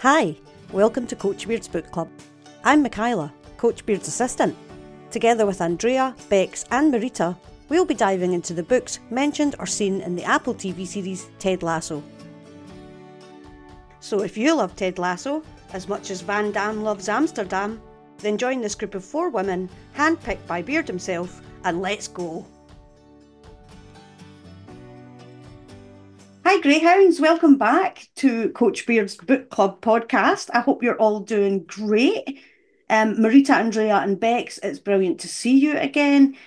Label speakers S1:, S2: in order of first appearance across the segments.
S1: Hi, welcome to Coach Beard's Book Club. I'm Michaela, Coach Beard's assistant. Together with Andrea, Bex, and Marita, we'll be diving into the books mentioned or seen in the Apple TV series Ted Lasso. So if you love Ted Lasso as much as Van Damme loves Amsterdam, then join this group of four women, handpicked by Beard himself, and let's go. Greyhounds. Welcome back to Coach Beard's Book Club podcast. I hope you're all doing great. Um, Marita, Andrea, and Bex, it's brilliant to see you again.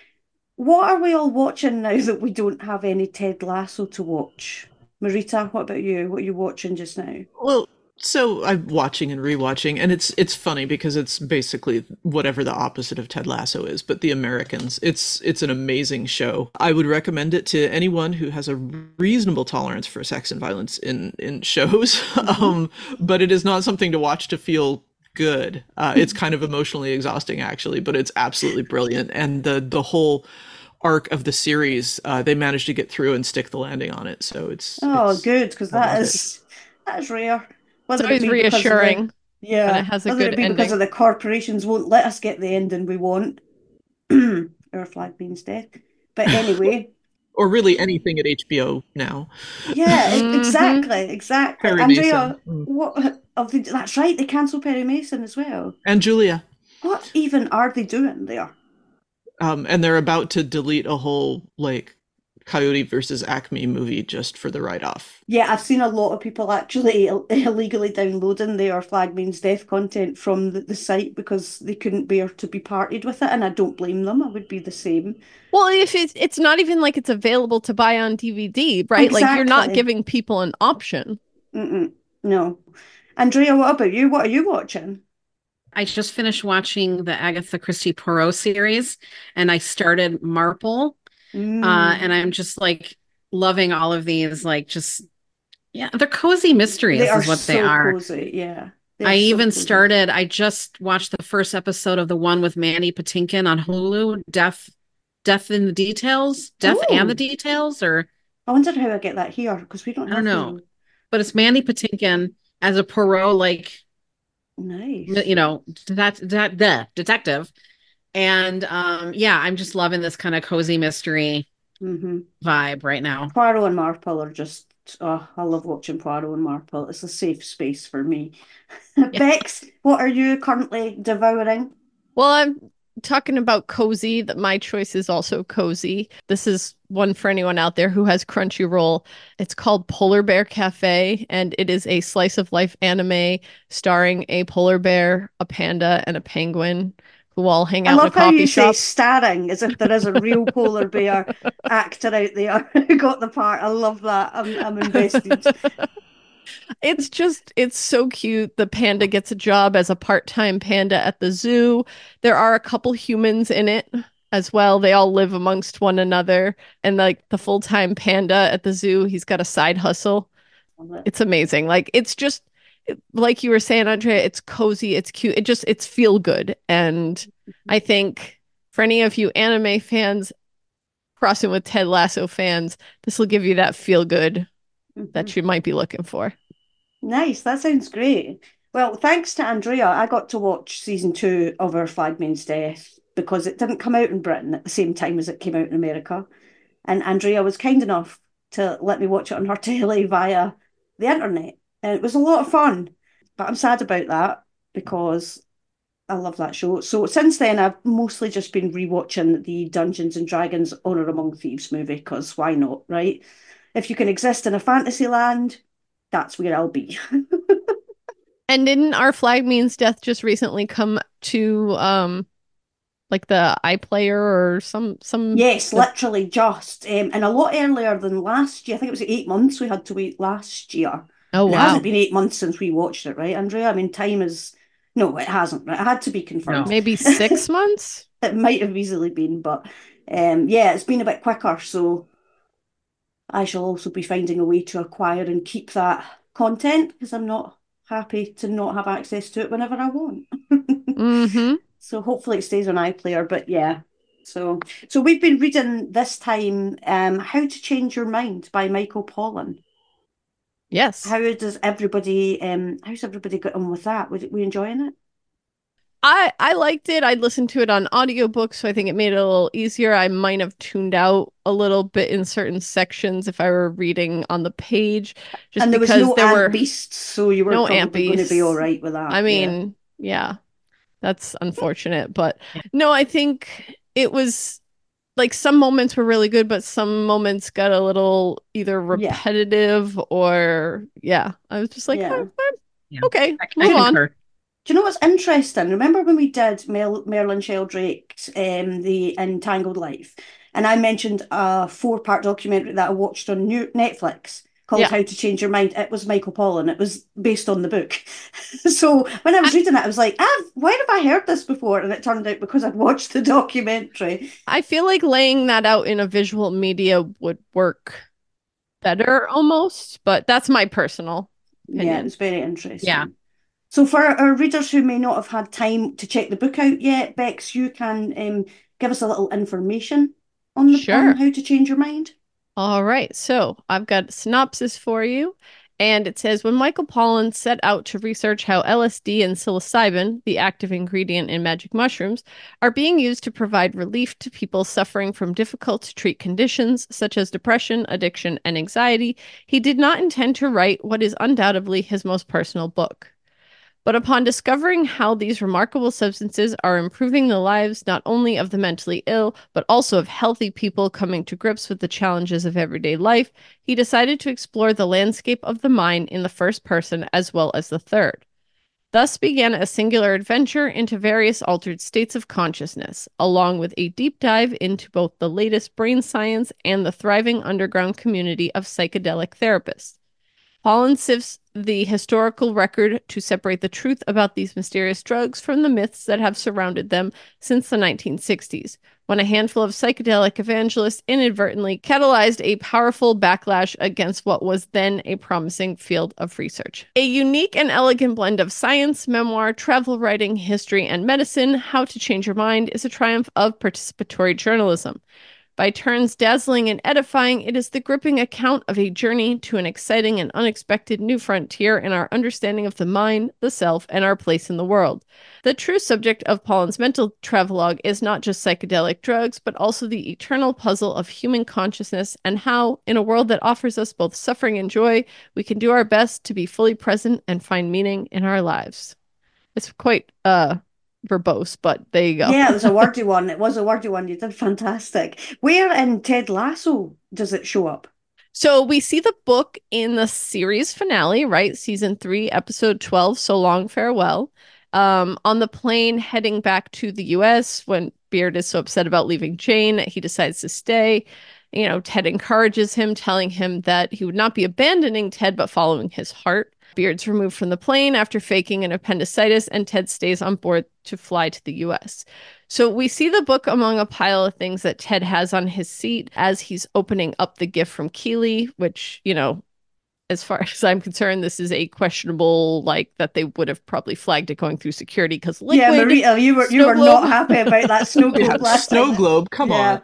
S1: What are we all watching now that we don't have any Ted Lasso to watch? Marita, what about you? What are you watching just now?
S2: Well, so I'm watching and rewatching, and it's it's funny because it's basically whatever the opposite of Ted Lasso is, but the Americans. It's it's an amazing show. I would recommend it to anyone who has a reasonable tolerance for sex and violence in in shows. Mm-hmm. um, but it is not something to watch to feel good. Uh, it's kind of emotionally exhausting, actually, but it's absolutely brilliant, and the the whole arc of the series, uh, they managed to get through and stick the landing on it. So it's
S1: oh,
S2: it's,
S1: good because that is it. that is rare.
S3: Whether it's always reassuring.
S1: The, yeah,
S3: it has a
S1: whether
S3: good
S1: it be
S3: ending.
S1: because of the corporations won't let us get the ending we want. Our flag means death. But anyway.
S2: or really anything at HBO now.
S1: Yeah, mm-hmm. exactly, exactly. Perry Andrea, Mason. what? Of the, that's right. They cancelled Perry Mason as well.
S2: And Julia.
S1: What even are they doing there?
S2: Um, and they're about to delete a whole like Coyote versus Acme movie just for the write off.
S1: Yeah, I've seen a lot of people actually illegally downloading their Flag Means Death content from the, the, site because they couldn't bear to be parted with it, and I don't blame them. I would be the same.
S3: Well, if it's it's not even like it's available to buy on DVD, right? Exactly. Like you're not giving people an option.
S1: Mm-mm, no. Andrea, what about you? What are you watching?
S4: I just finished watching the Agatha Christie Poirot series, and I started Marple Mm. Uh, and I'm just like loving all of these, like just yeah, they're cozy mysteries,
S1: they
S4: is what
S1: so
S4: they are.
S1: Cozy, yeah.
S4: I so even cozy. started. I just watched the first episode of the one with Mandy Patinkin on Hulu. Death, Death in the Details, Death Ooh. and the Details, or
S1: I wonder how I get that here because we don't.
S4: I don't know, but it's Mandy Patinkin as a Poirot, like
S1: nice.
S4: You know that that the detective, and um, yeah, I'm just loving this kind of cozy mystery
S1: mm-hmm.
S4: vibe right now.
S1: Poirot and Marple are just oh, I love watching Poirot and Marple. It's a safe space for me. Bex, what are you currently devouring?
S3: Well, I'm talking about cozy. That my choice is also cozy. This is one for anyone out there who has Crunchyroll. It's called Polar Bear Cafe, and it is a slice of life anime starring a polar bear, a panda, and a penguin who all hang out I love in a coffee
S1: how you
S3: shop.
S1: say starring as if there is a real polar bear actor out there who got the part. I love that. I'm, I'm invested.
S3: it's just it's so cute. The panda gets a job as a part-time panda at the zoo. There are a couple humans in it as well. They all live amongst one another. And like the full-time panda at the zoo, he's got a side hustle. It's amazing. Like it's just like you were saying, Andrea, it's cozy, it's cute, it just it's feel good. And mm-hmm. I think for any of you anime fans crossing with Ted Lasso fans, this will give you that feel good mm-hmm. that you might be looking for.
S1: Nice, that sounds great. Well, thanks to Andrea, I got to watch season two of Our Flag Means Death because it didn't come out in Britain at the same time as it came out in America. And Andrea was kind enough to let me watch it on her telly via the internet. And it was a lot of fun, but I'm sad about that because I love that show. So since then, I've mostly just been rewatching the Dungeons and Dragons Honor Among Thieves movie because why not, right? If you can exist in a fantasy land, that's where I'll be.
S3: and didn't Our Flag Means Death just recently come to um like the iPlayer or some some
S1: yes literally just um, and a lot earlier than last year i think it was eight months we had to wait last year
S3: Oh wow!
S1: It hasn't been eight months since we watched it, right, Andrea? I mean, time is no, it hasn't. It had to be confirmed.
S3: No. Maybe six months.
S1: it might have easily been, but um, yeah, it's been a bit quicker. So I shall also be finding a way to acquire and keep that content because I'm not happy to not have access to it whenever I want.
S3: mm-hmm.
S1: So hopefully it stays on iPlayer. But yeah, so so we've been reading this time um, "How to Change Your Mind" by Michael Pollan.
S3: Yes.
S1: How does everybody? Um, how's everybody got on with that? Were we enjoying it?
S3: I I liked it. I listened to it on audiobook, so I think it made it a little easier. I might have tuned out a little bit in certain sections if I were reading on the page, just
S1: and there was
S3: because
S1: no
S3: there were
S1: beasts, so you were
S3: no
S1: probably going to be all right with that.
S3: I
S1: yeah.
S3: mean, yeah, that's unfortunate, but no, I think it was like some moments were really good, but some moments got a little either
S1: Yeah.
S3: repetitive or yeah. I was just like,
S1: Yeah.
S3: "Oh,
S4: Yeah.
S3: okay,
S4: I,
S3: move
S4: I
S3: on.
S4: concur.
S1: Do you know what's interesting? Remember when we did Mel- Merlin Sheldrake's um, The Entangled Life? And I mentioned a four part documentary that I watched on New- Netflix called
S3: Yeah.
S1: How to Change Your Mind. It was Michael Pollan. It was based on the book. so when I was reading it, I was like, ah, why have I heard this before? And it turned out because I'd watched the documentary.
S3: I feel like laying that out in a visual media would work better almost, but that's my personal.
S1: Yeah,
S3: Opinion.
S1: it's very interesting.
S4: Yeah.
S1: So for our readers who may not have had time to check the book out yet, Bex, you can um, give us a little information on the
S3: Sure.
S1: on how to change your mind.
S3: All right, so I've got a synopsis for you. And it says when Michael Pollan set out to research how LSD and psilocybin, the active ingredient in magic mushrooms, are being used to provide relief to people suffering from difficult to treat conditions such as depression, addiction, and anxiety, he did not intend to write what is undoubtedly his most personal book. But upon discovering how these remarkable substances are improving the lives not only of the mentally ill, but also of healthy people coming to grips with the challenges of everyday life, he decided to explore the landscape of the mind in the first person as well as the third. Thus began a singular adventure into various altered states of consciousness, along with a deep dive into both the latest brain science and the thriving underground community of psychedelic therapists. Pollan sifts the historical record to separate the truth about these mysterious drugs from the myths that have surrounded them since the 1960s, when a handful of psychedelic evangelists inadvertently catalyzed a powerful backlash against what was then a promising field of research. A unique and elegant blend of science, memoir, travel writing, history, and medicine, How to Change Your Mind is a triumph of participatory journalism. By turns dazzling and edifying, it is the gripping account of a journey to an exciting and unexpected new frontier in our understanding of the mind, the self, and our place in the world. The true subject of Pollan's mental travelogue is not just psychedelic drugs, but also the eternal puzzle of human consciousness and how, in a world that offers us both suffering and joy, we can do our best to be fully present and find meaning in our lives. It's quite uh verbose, but there you go.
S1: Yeah, it was a wordy one. It was a wordy one. You did fantastic. Where in Ted Lasso does it show up?
S3: So we see the book in the series finale, right? Season three, episode 12, So Long Farewell. Um, on the plane heading back to the US when Beard is so upset about leaving Jane, he decides to stay. You know, Ted encourages him, telling him that he would not be abandoning Ted, but following his heart. Beard's removed from the plane after faking an appendicitis, and Ted stays on board to fly to the US. So we see the book among a pile of things that Ted has on his seat as he's opening up the gift from Keeley, which, you know, as far as I'm concerned, this is a questionable, like that they would have probably flagged it going through security because liquid.
S1: yeah, Marita, oh, you were you were
S3: globe.
S1: not happy about that snow globe
S2: Yeah,
S1: last
S2: snow
S1: time.
S2: globe. Come
S1: Yeah.
S2: on.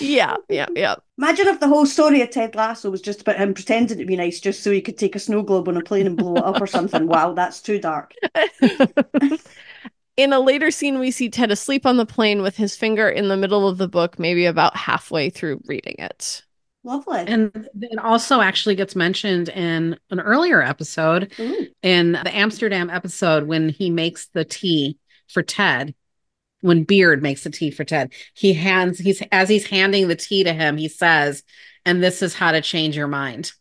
S3: yeah, yeah, yeah.
S1: Imagine if the whole story of Ted Lasso was just about him pretending to be nice just so he could take a snow globe on a plane and blow it up or something. Wow, that's too dark.
S3: In a later scene, we see Ted asleep on the plane with his finger in the middle of the book, maybe about halfway through reading it.
S1: Lovely.
S4: And it also actually gets mentioned in an earlier episode,
S1: Ooh.
S4: in the Amsterdam episode, when he makes the tea for Ted. When Beard makes the tea for Ted, he hands he's as he's handing the tea to him, he says, "And this is how to change your mind."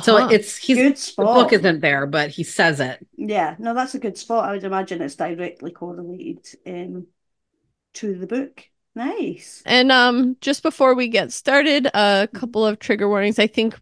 S4: So
S3: Uh-huh.
S4: it's he's
S1: Good
S4: the book isn't there, but he says it.
S1: Yeah, no, that's a good spot. I would imagine it's directly correlated um, to the book. Nice.
S3: And um, just before we get started, a couple of trigger warnings. I think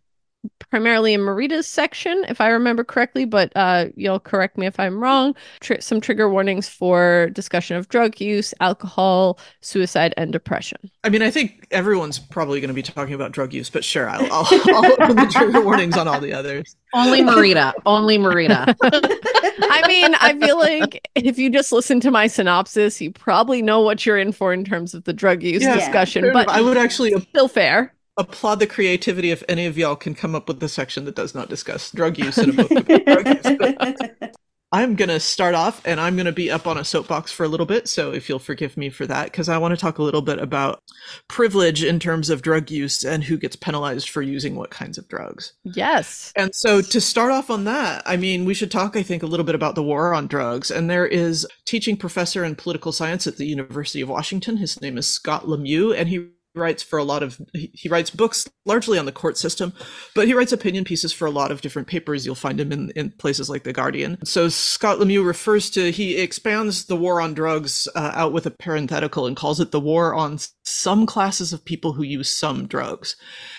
S3: primarily in Marita's section, if I remember correctly, but uh, you'll correct me if I'm wrong. Tr- some trigger warnings for discussion of drug use, alcohol, suicide, and depression.
S2: I mean, I think everyone's probably going to be talking about drug use, but sure, I'll, I'll, I'll open the trigger warnings on all the others.
S4: Only Marita, only Marita.
S3: I mean, I feel like if you just listen to my synopsis, you probably know what you're in for in terms of the drug use
S2: Yeah,
S3: discussion,
S2: Fair
S3: but
S2: enough. I would actually
S3: still fair.
S2: applaud the creativity if any of y'all can come up with a section that does not discuss drug use in a book about drug use. I'm going to start off and I'm going to be up on a soapbox for a little bit. So if you'll forgive me for that, because I want to talk a little bit about privilege in terms of drug use and who gets penalized for using what kinds of drugs.
S3: Yes.
S2: And so to start off on that, I mean, we should talk, I think, a little bit about the war on drugs. And there is teaching professor in political science at the University of Washington. His name is Scott Lemieux, and he writes for a lot of he writes books largely on the court system but he writes opinion pieces for a lot of different papers. You'll find him in, in places like the guardian. So scott lemieux refers to he expands the war on drugs uh, out with a parenthetical and calls it the war on some classes of people who use some drugs.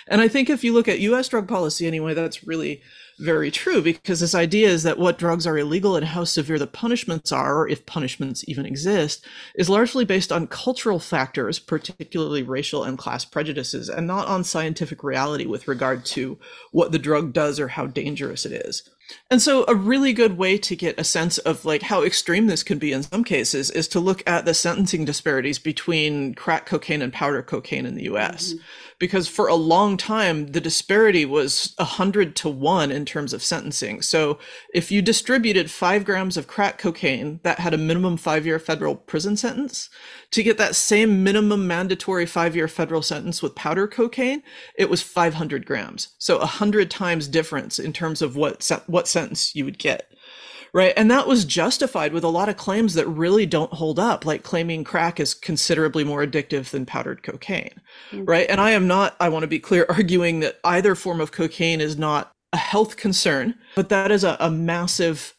S2: And i think if you look at us drug policy anyway that's really very true because this idea is that what drugs are illegal and how severe the punishments are, or if punishments even exist, is largely based on cultural factors, particularly racial and class prejudices, and not on scientific reality with regard to what the drug does or how dangerous it is. And so a really good way to get a sense of like how extreme this can be in some cases is to look at the sentencing disparities between crack cocaine and powder cocaine in the US. Mm-hmm because for a long time the disparity was a hundred to one in terms of sentencing. So if you distributed five grams of crack cocaine that had a minimum five year federal prison sentence, to get that same minimum mandatory five year federal sentence with powder cocaine, it was 500 grams. So a hundred times difference in terms of what what sentence you would get right? And that was justified with a lot of claims that really don't hold up, like claiming crack is considerably more addictive than powdered cocaine, mm-hmm. right? And I am not, I want to be clear, arguing that either form of cocaine is not a health concern, but that is a, a massive,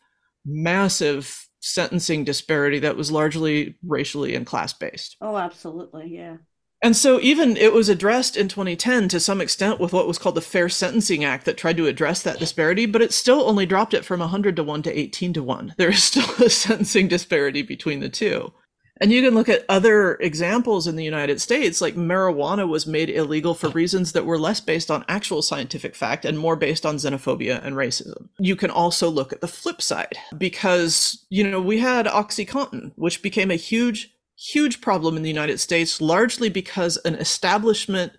S2: massive sentencing disparity that was largely racially and class based.
S1: Oh, absolutely. Yeah.
S2: And so even it was addressed in 2010 to some extent with what was called the Fair Sentencing Act that tried to address that disparity, but it still only dropped it from 100 to 1 to 18 to 1. There is still a sentencing disparity between the two. And you can look at other examples in the United States, like marijuana was made illegal for reasons that were less based on actual scientific fact and more based on xenophobia and racism. You can also look at the flip side because, you know, we had Oxycontin, which became a huge huge problem in the United States, largely because an establishment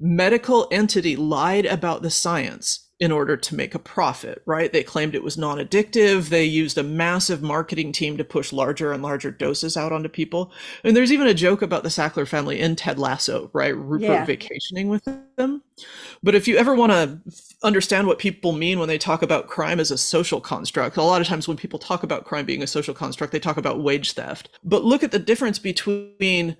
S2: medical entity lied about the science in order to make a profit, right? They claimed it was non addictive. They used a massive marketing team to push larger and larger doses out onto people. And there's even a joke about the Sackler family in Ted Lasso, right? Rupert yeah. vacationing with them. But if you ever want to understand what people mean when they talk about crime as a social construct, a lot of times when people talk about crime being a social construct, they talk about wage theft. But look at the difference between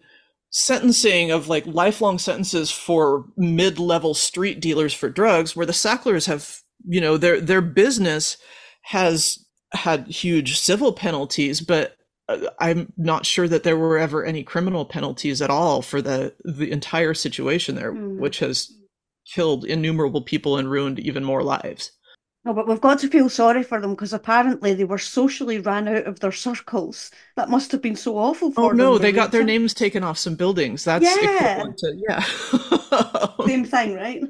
S2: sentencing of like lifelong sentences for mid-level street dealers for drugs where the Sacklers have you know their their business has had huge civil penalties but uh, I'm not sure that there were ever any criminal penalties at all for the the entire situation there mm. which has killed innumerable people and ruined even more lives
S1: no, but we've got to feel sorry for them because apparently they were socially ran out of their circles. That must have been so awful oh, for
S2: oh,
S1: them.
S2: no, they got their names taken off some buildings. That's yeah. to,
S1: yeah. Same thing, right?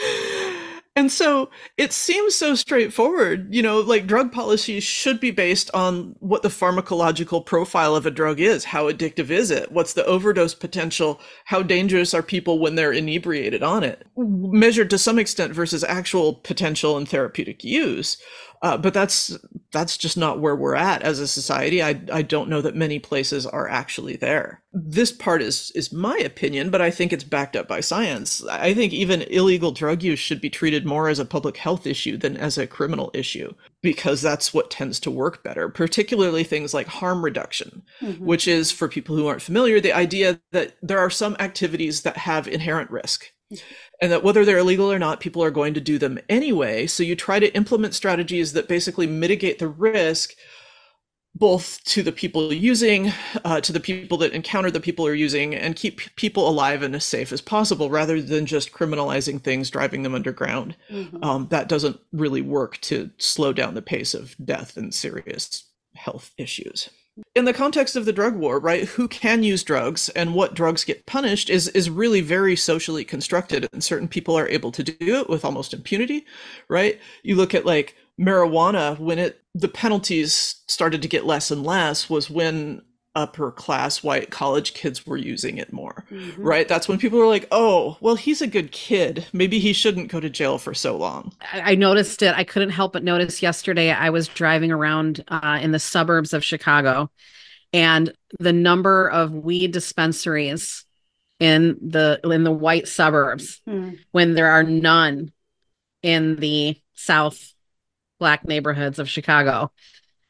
S2: And so it seems so straightforward, you know, like drug policies should be based on what the pharmacological profile of a drug is. How addictive is it? What's the overdose potential? How dangerous are people when they're inebriated on it? Measured to some extent versus actual potential and therapeutic use. Uh, but that's that's just not where we're at as a society. I I don't know that many places are actually there. This part is is my opinion, but I think it's backed up by science. I think even illegal drug use should be treated more as a public health issue than as a criminal issue because that's what tends to work better. Particularly things like harm reduction, mm-hmm. which is for people who aren't familiar, the idea that there are some activities that have inherent risk. And that whether they're illegal or not, people are going to do them anyway. So you try to implement strategies that basically mitigate the risk both to the people using, uh, to the people that encounter the people are using, and keep people alive and as safe as possible, rather than just criminalizing things, driving them underground. Mm-hmm. Um, that doesn't really work to slow down the pace of death and serious health issues in the context of the drug war, right, who can use drugs and what drugs get punished is is really very socially constructed and certain people are able to do it with almost impunity, right? You look at like marijuana when it the penalties started to get less and less was when upper class white college kids were using it more, mm-hmm. right? That's when people were like, oh, well, he's a good kid. Maybe he shouldn't go to jail for so long.
S4: I noticed it. I couldn't help but notice yesterday I was driving around uh, in the suburbs of Chicago and the number of weed dispensaries in the in the white suburbs mm. when there are none in the south black neighborhoods of Chicago.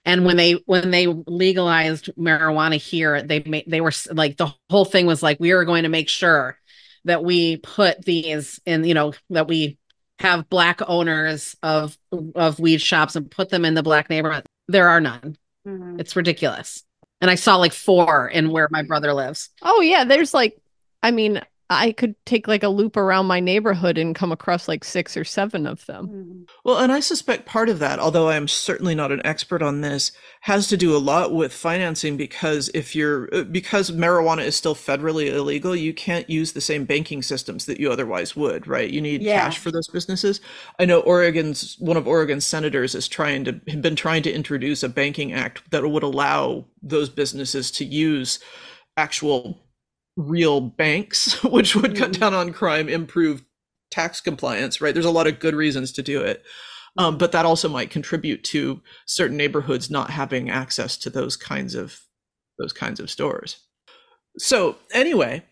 S4: And when they when they legalized marijuana here, they made they were like the whole thing was like we are going to make sure that we put these in you know that we have black owners of of weed shops and put them in the black neighborhood. There are none. Mm-hmm. It's ridiculous. And I saw like four in where my brother lives.
S3: Oh yeah, there's like I mean, I could take like a loop around my neighborhood and come across like six or seven of them. Hmm.
S2: Well, and I suspect part of that, although I am certainly not an expert on this, has to do a lot with financing because if you're uh, because marijuana is still federally illegal, you can't use the same banking systems that you otherwise would, right? You need yeah. cash for those businesses. I know Oregon's one of Oregon's senators is trying to been trying to introduce a banking act that would allow those businesses to use actual real banks, which would cut mm-hmm. down on crime, improve tax compliance, right? There's a lot of good reasons to do it. Um, but that also might contribute to certain neighborhoods not having access to those kinds of those kinds of stores. So anyway,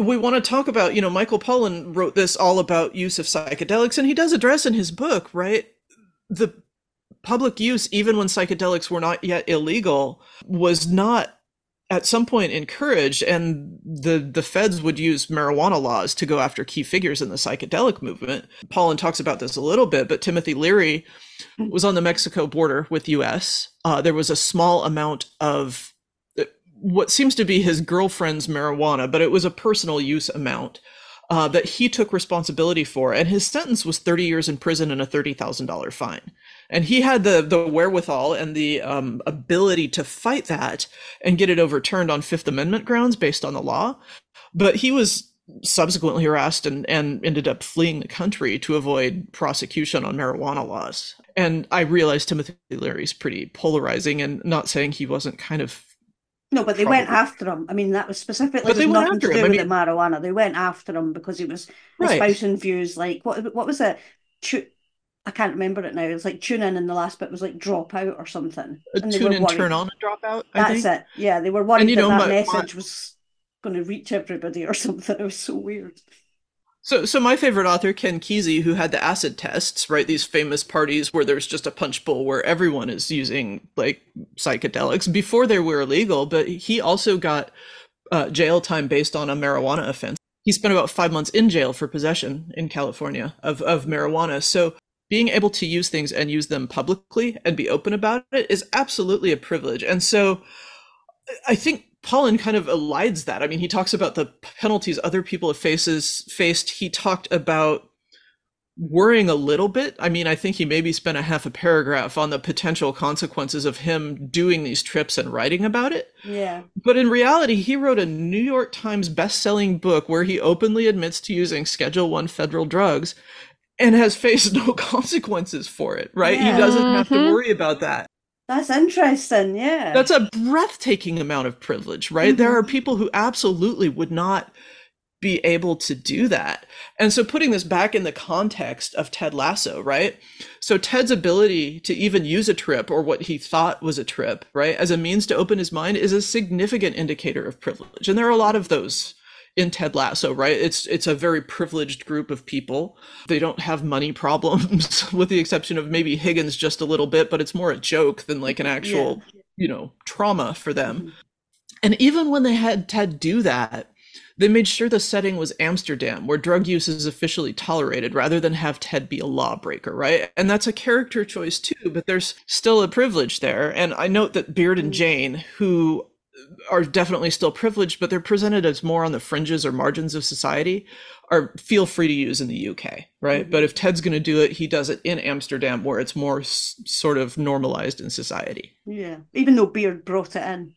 S2: we want to talk about, you know, Michael Pollan wrote this all about use of psychedelics, and he does address in his book, right? The public use, even when psychedelics were not yet illegal, was not at some point encouraged and the the feds would use marijuana laws to go after key figures in the psychedelic movement. Pollan talks about this a little bit but timothy leary was on the mexico border with us uh, there was a small amount of uh, what seems to be his girlfriend's marijuana but it was a personal use amount uh, that he took responsibility for and his sentence was 30 years in prison and a $30000 fine and he had the the wherewithal and the um, ability to fight that and get it overturned on Fifth Amendment grounds based on the law. But he was subsequently harassed and, and ended up fleeing the country to avoid prosecution on marijuana laws. And I realized Timothy Leary's pretty polarizing and not saying he wasn't kind of
S1: no, but they went after him. I mean, that was specifically but they went nothing to do him. with I mean, the marijuana. They went after him because he was espousing right. views like what what was it? I can't remember it now. It was like tune in, and the last bit was like drop out or something.
S2: And tune in, worried. turn on, and drop out.
S1: I That's think. it. Yeah, they were worried and, that know, that my, message was going to reach everybody or something. It was so weird.
S2: So, so my favorite author, Ken Kesey, who had the acid tests, right? These famous parties where there's just a punch bowl where everyone is using like psychedelics before they were illegal, but he also got uh, jail time based on a marijuana offense. He spent about five months in jail for possession in California of, of marijuana. So being able to use things and use them publicly and be open about it is absolutely a privilege. And so I think Pollan kind of elides that. I mean, he talks about the penalties other people have faces faced. He talked about worrying a little bit. I mean, I think he maybe spent a half a paragraph on the potential consequences of him doing these trips and writing about it.
S1: Yeah.
S2: But in reality, he wrote a New York Times best-selling book where he openly admits to using Schedule 1 federal drugs and has faced no consequences for it, right? Yeah. He doesn't have to mm-hmm. worry about that.
S1: That's interesting, yeah.
S2: That's a breathtaking amount of privilege, right? Mm-hmm. There are people who absolutely would not be able to do that. And so putting this back in the context of Ted Lasso, right? So Ted's ability to even use a trip or what he thought was a trip, right, as a means to open his mind is a significant indicator of privilege. And there are a lot of those in Ted Lasso, right? It's it's a very privileged group of people. They don't have money problems, with the exception of maybe Higgins just a little bit, but it's more a joke than like an actual, yeah. you know, trauma for them. Mm-hmm. And even when they had Ted do that, they made sure the setting was Amsterdam, where drug use is officially tolerated, rather than have Ted be a lawbreaker, right? And that's a character choice too, but there's still a privilege there. And I note that Beard and mm-hmm. Jane, who are definitely still privileged, but they're presented as more on the fringes or margins of society, are feel free to use in the UK, right? Mm-hmm. But if Ted's going to do it, he does it in Amsterdam, where it's more s- sort of normalized in society.
S1: Yeah, even though Beard brought it in,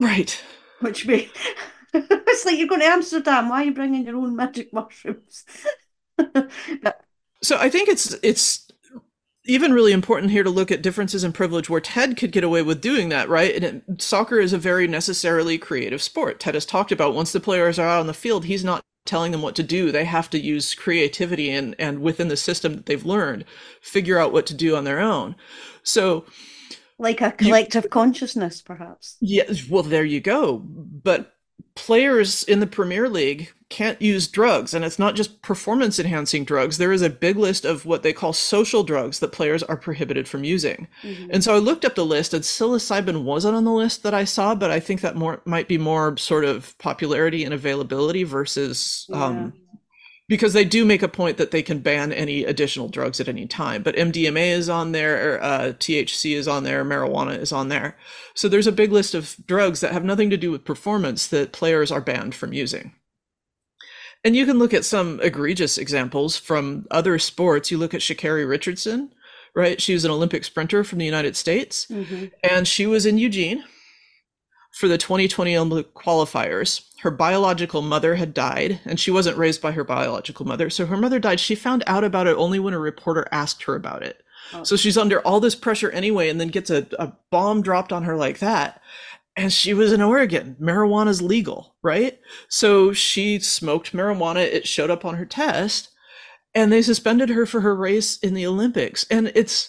S2: right?
S1: Which be it's like you're going to Amsterdam. Why are you bringing your own magic mushrooms?
S2: but... So I think it's it's even really important here to look at differences in privilege where Ted could get away with doing that, right? And it, soccer is a very necessarily creative sport. Ted has talked about once the players are out on the field, he's not telling them what to do. They have to use creativity and, and within the system that they've learned, figure out what to do on their own. So,
S1: like a collective you, consciousness, perhaps.
S2: Yeah, well, there you go. But players in the Premier League can't use drugs, and it's not just performance enhancing drugs. There is a big list of what they call social drugs that players are prohibited from using. Mm-hmm. And so I looked up the list, and psilocybin wasn't on the list that I saw, but I think that more might be more sort of popularity and availability versus yeah. um, because they do make a point that they can ban any additional drugs at any time. But MDMA is on there, uh, THC is on there, marijuana is on there. So there's a big list of drugs that have nothing to do with performance that players are banned from using. And you can look at some egregious examples from other sports. You look at Sha'Carri Richardson, right? She was an Olympic sprinter from the United States, mm-hmm. and she was in Eugene for the 2020 Olympic qualifiers her biological mother had died and she wasn't raised by her biological mother. So her mother died. She found out about it only when a reporter asked her about it. Oh. so she's under all this pressure anyway and then gets a, a bomb dropped on her like that. And she was in oregon. Marijuana's legal right? So she smoked marijuana. It showed up on her test and they suspended her for her race in the olympics. And it's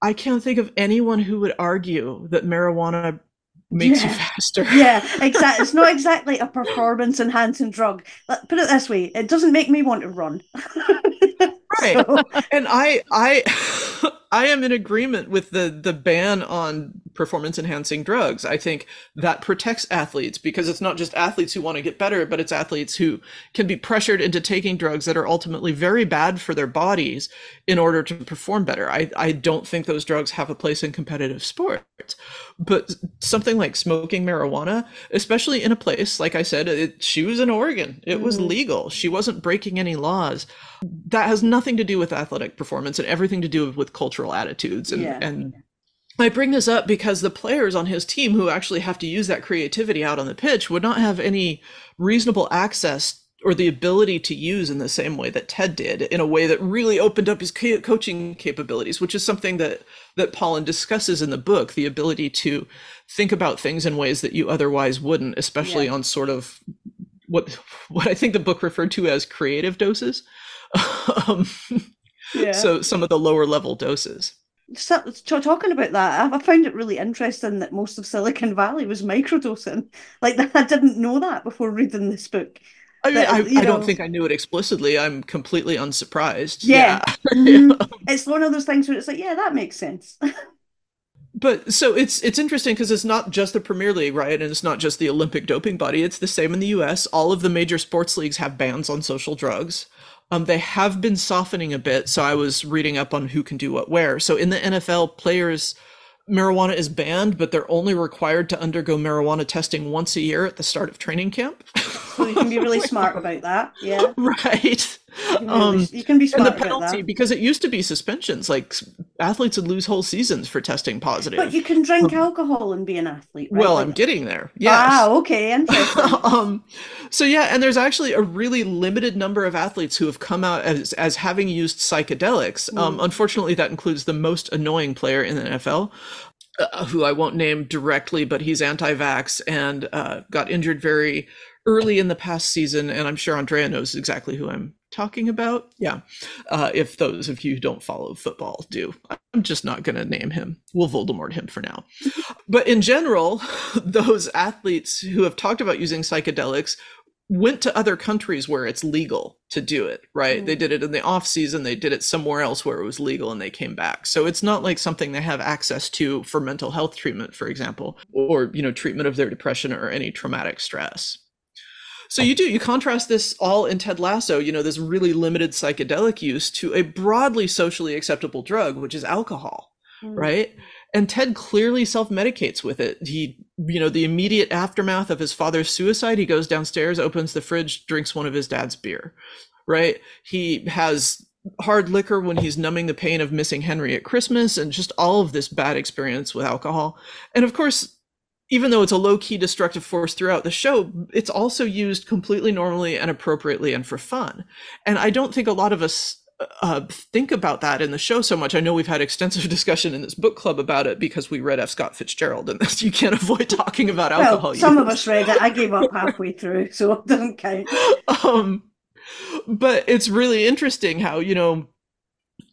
S2: i can't think of anyone who would argue that marijuana makes yeah. you faster.
S1: yeah, exactly. It's not exactly a performance enhancing drug. Put it this way: it doesn't make me want to run.
S2: right, so. and I, I, I am in agreement with the the ban on performance enhancing drugs. I think that protects athletes because it's not just athletes who want to get better, but it's athletes who can be pressured into taking drugs that are ultimately very bad for their bodies in order to perform better. I, I don't think those drugs have a place in competitive sports. But something like smoking marijuana, especially in a place, like I said, it, she was in Oregon, it mm. was mm-hmm. legal. She wasn't breaking any laws. That has nothing to do with athletic performance and everything to do with cultural attitudes and, yeah. and I bring this up because the players on his team who actually have to use that creativity out on the pitch would not have any reasonable access or the ability to use in the same way that Ted did in a way that really opened up his coaching capabilities, which is something that that Pollan discusses in the book, the ability to think about things in ways that you otherwise wouldn't, especially yeah. on sort of what what I think the book referred to as creative doses. um, yeah. So some of the lower level doses
S1: so, talking about that, I found it really interesting that most of Silicon Valley was microdosing. Like I didn't know that before reading this book.
S2: I mean, I, I don't think I knew it explicitly. I'm completely unsurprised.
S1: Yeah, yeah. Mm-hmm. it's one of those things where it's like, yeah, that makes sense.
S2: but so it's it's interesting because it's not just the Premier League, right? And it's not just the Olympic doping body. It's the same in the U.S. All of the major sports leagues have bans on social drugs. Um, they have been softening a bit. So I was reading up on who can do what where. So in the NFL, players marijuana is banned, but they're only required to undergo marijuana testing once a year at the start of training camp.
S1: so you can be really smart about that. Yeah.
S2: Right.
S1: You can, um, you can be
S2: and the penalty because it used to be suspensions. Like athletes would lose whole seasons for testing positive.
S1: But you can drink um, alcohol and be an athlete. Right?
S2: Well, I'm getting there. Yes.
S1: Ah, okay,
S2: um, so yeah, and there's actually a really limited number of athletes who have come out as as having used psychedelics. Mm. Um, unfortunately, that includes the most annoying player in the NFL. Uh, who I won't name directly, but he's anti-vax and uh, got injured very early in the past season, and I'm sure Andrea knows exactly who I'm talking about. Yeah. Uh, if those of you who don't follow football do, I'm just not going to name him. We'll Voldemort him for now. but in general, those athletes who have talked about using psychedelics went to other countries where it's legal to do it right mm. they did it in the off season they did it somewhere else where it was legal and they came back so it's not like something they have access to for mental health treatment for example or you know treatment of their depression or any traumatic stress so you do you contrast this all in Ted Lasso, you know, this really limited psychedelic use to a broadly socially acceptable drug, which is alcohol, mm. right? And Ted clearly self-medicates with it. He, you know, the immediate aftermath of his father's suicide, he goes downstairs, opens the fridge, drinks one of his dad's beer, right? He has hard liquor when he's numbing the pain of missing Henry at Christmas and just all of this bad experience with alcohol. And of course, even though it's a low key destructive force throughout the show, it's also used completely normally and appropriately and for fun. And I don't think a lot of us uh, think about that in the show so much. I know we've had extensive discussion in this book club about it because we read F. Scott Fitzgerald, and this you can't avoid talking about alcohol.
S1: Well, some of us read it. I gave up halfway through, so it doesn't count.
S2: Um, but it's really interesting how you know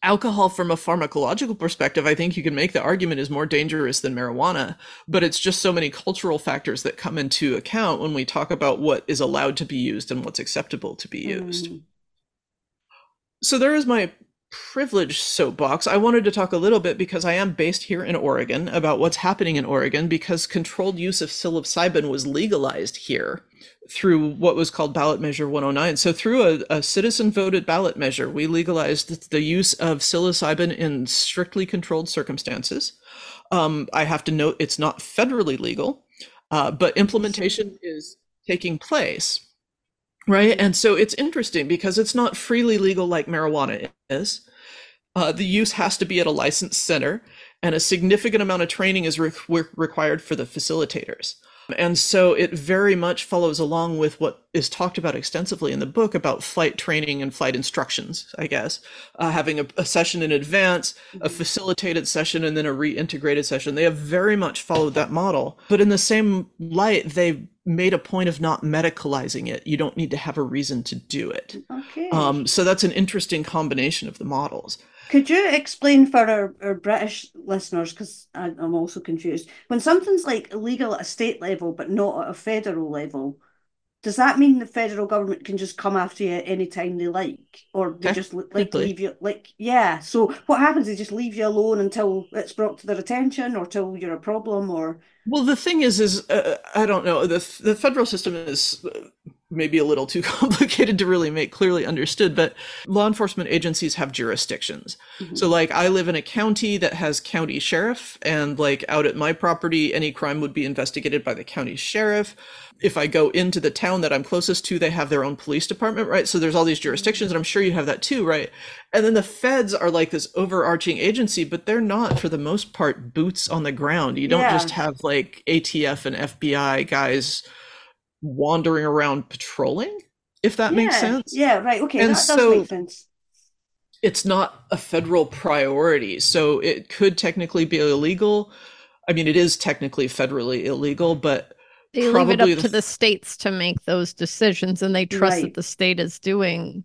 S2: alcohol from a pharmacological perspective i think you can make the argument is more dangerous than marijuana but it's just so many cultural factors that come into account when we talk about what is allowed to be used and what's acceptable to be used. Mm. so there is my privileged soapbox. I wanted to talk a little bit because i am based here in oregon about what's happening in oregon because controlled use of psilocybin was legalized here through what was called ballot measure 109 so through a, a, citizen voted ballot measure we legalized the use of psilocybin in strictly controlled circumstances. Um, i have to note it's not federally legal uh, but implementation is taking place right? And so it's interesting because it's not freely legal like marijuana is. Uh, the use has to be at a licensed center and a significant amount of training is re- required for the facilitators and so it very much follows along with what is talked about extensively in the book about flight training and flight instructions, I guess. Uh, having a, a, session in advance, a mm-hmm. facilitated session, and then a reintegrated session. They have very much followed that model. But in the same light, they made a point of not medicalizing it. You don't need to have a reason to do it. Okay. Um, so that's an interesting combination of the models.
S1: Could you explain for our, our British listeners, because I'm also confused, when something's like illegal at a state level but not at a federal level, does that mean the federal government can just come after you anytime they like, or they just like leave you like yeah? So what happens? They just leave you alone until it's brought to their attention, or till you're a problem, or
S2: well, the thing is, is uh, I don't know. the The federal system is maybe a little too complicated to really make clearly understood, but law enforcement agencies have jurisdictions. Mm-hmm. So, like, I live in a county that has county sheriff, and like out at my property, any crime would be investigated by the county sheriff. If I go into the town that I'm closest to, they have their own police department, right? So there's all these jurisdictions, and I'm sure you have that too, right? And then the feds are like this overarching agency, but they're not, for the most part, boots on the ground. You don't yeah. just have like ATF and FBI guys wandering around patrolling, if that
S1: yeah,
S2: makes sense.
S1: Yeah, right. Okay, and that so does make sense.
S2: It's not a federal priority, so it could technically be illegal. I mean, it is technically federally illegal, but
S3: they leave it up the, to the states to make those decisions, and they trust right. that the state is doing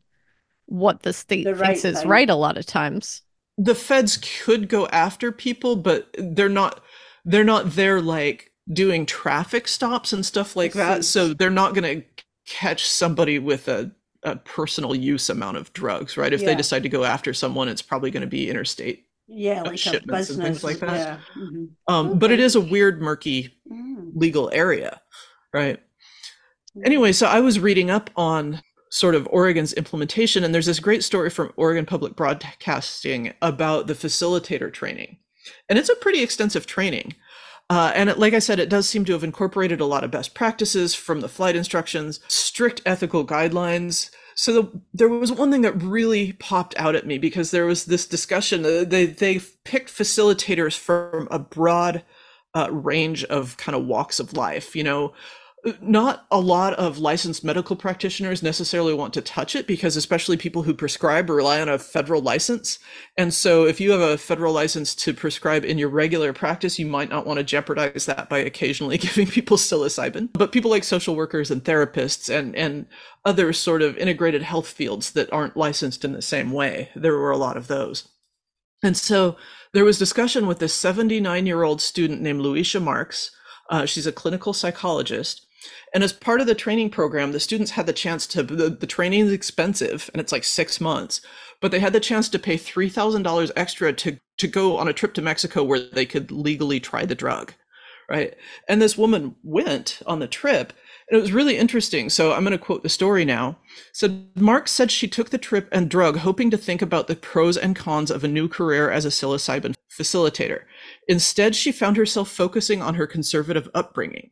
S3: what the state the thinks right is thing. right. A lot of times,
S2: the feds could go after people, but they're not. They're not there like doing traffic stops and stuff like that. So they're not going to catch somebody with a, a, personal use amount of drugs, right? If yeah. they decide to go after someone, it's probably going to be interstate
S1: yeah, like
S2: shipments and things like that.
S1: Yeah. Mm-hmm.
S2: Um, okay. But it is a weird, murky mm. legal area, right? Mm. Anyway, so I was reading up on sort of Oregon's implementation, and there's this great story from Oregon Public Broadcasting about the facilitator training. And it's a pretty extensive training. Uh, and it, like I said, it does seem to have incorporated a lot of best practices from the flight instructions, strict ethical guidelines. So the, there was one thing that really popped out at me because there was this discussion. They they picked facilitators from a broad uh, range of kind of walks of life. You know, not a lot of licensed medical practitioners necessarily want to touch it because especially people who prescribe rely on a federal license. And so if you have a federal license to prescribe in your regular practice you might not want to jeopardize that by occasionally giving people psilocybin. But people like social workers and therapists and and other sort of integrated health fields that aren't licensed in the same way there were a lot of those. And so there was discussion with this 79 year old student named Louisa Marks. Uh, she's a clinical psychologist and as part of the training program, the students had the chance to, the, the training is expensive and it's like six months, but they had the chance to pay $3,000 extra to, to go on a trip to Mexico where they could legally try the drug. Right. And this woman went on the trip and it was really interesting. So I'm going to quote the story now. So Mark said she took the trip and drug hoping to think about the pros and cons of a new career as a psilocybin facilitator. Instead, she found herself focusing on her conservative upbringing.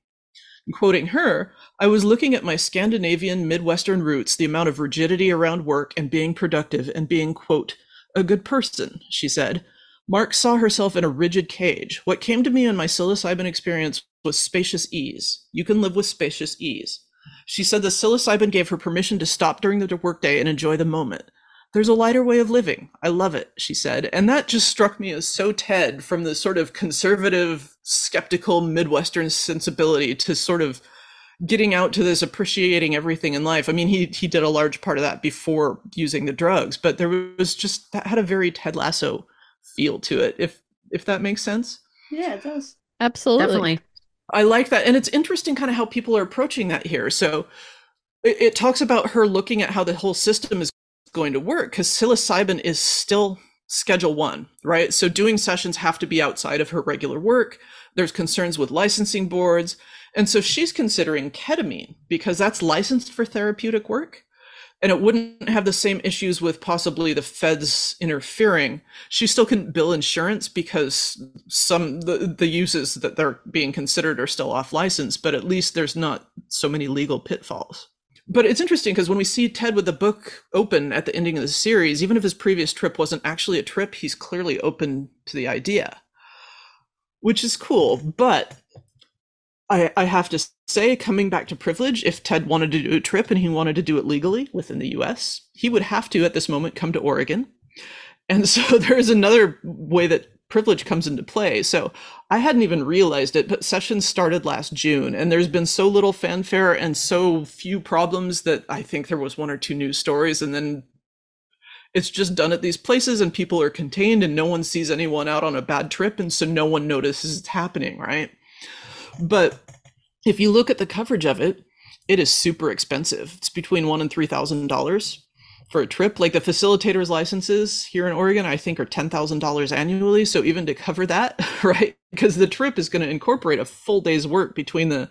S2: Quoting her, I was looking at my Scandinavian Midwestern roots, the amount of rigidity around work and being productive and being, quote, a good person, she said. Mark saw herself in a rigid cage. What came to me in my psilocybin experience was spacious ease. You can live with spacious ease. She said the psilocybin gave her permission to stop during the workday and enjoy the moment. There's a lighter way of living. I love it, she said. And that just struck me as so Ted from the sort of conservative, skeptical Midwestern sensibility to sort of getting out to this appreciating everything in life. I mean, he he did a large part of that before using the drugs, but there was just that had a very Ted Lasso feel to it. If if that makes sense.
S1: Yeah, it does.
S3: Absolutely.
S4: Definitely.
S2: I like that. And it's interesting kind of how people are approaching that here. So it, it talks about her looking at how the whole system is going to work because psilocybin is still schedule one, right? So doing sessions have to be outside of her regular work. There's concerns with licensing boards. And so she's considering ketamine because that's licensed for therapeutic work and it wouldn't have the same issues with possibly the feds interfering she still couldn't bill insurance because some the, the uses that they're being considered are still off license but at least there's not so many legal pitfalls but it's interesting because when we see ted with the book open at the ending of the series even if his previous trip wasn't actually a trip he's clearly open to the idea which is cool but I, I have to say, coming back to privilege, if Ted wanted to do a trip and he wanted to do it legally within the US, he would have to, at this moment, come to Oregon. And so there's another way that privilege comes into play. So I hadn't even realized it, but sessions started last June, and there's been so little fanfare and so few problems that I think there was one or two news stories, and then it's just done at these places, and people are contained, and no one sees anyone out on a bad trip, and so no one notices it's happening, right? But if you look at the coverage of it, it is super expensive. It's between one and three thousand dollars for a trip. Like the facilitators licenses here in Oregon, I think are ten thousand dollars annually. So even to cover that, right? Because the trip is going to incorporate a full day's work between the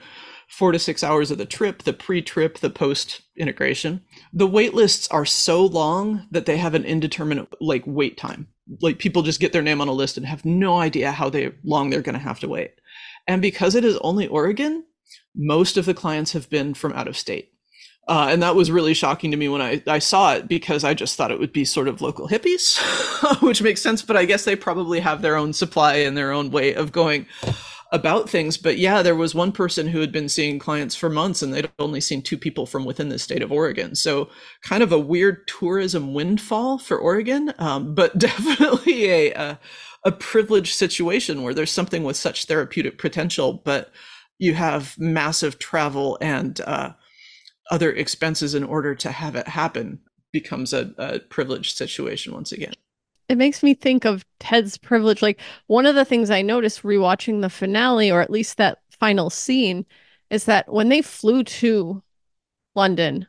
S2: four to six hours of the trip, the pre-trip, the post integration. The wait lists are so long that they have an indeterminate like wait time. Like people just get their name on a list and have no idea how they long they're going to have to wait. And because it is only Oregon, most of the clients have been from out of state. Uh, and that was really shocking to me when I, I saw it because I just thought it would be sort of local hippies, which makes sense. But I guess they probably have their own supply and their own way of going about things. But yeah, there was one person who had been seeing clients for months and they'd only seen two people from within the state of Oregon. So kind of a weird tourism windfall for Oregon, um, but definitely a, a a privileged situation where there's something with such therapeutic potential, but you have massive travel and uh, other expenses in order to have it happen becomes a, a privileged situation once again.
S3: It makes me think of Ted's privilege. Like one of the things I noticed rewatching the finale, or at least that final scene, is that when they flew to London,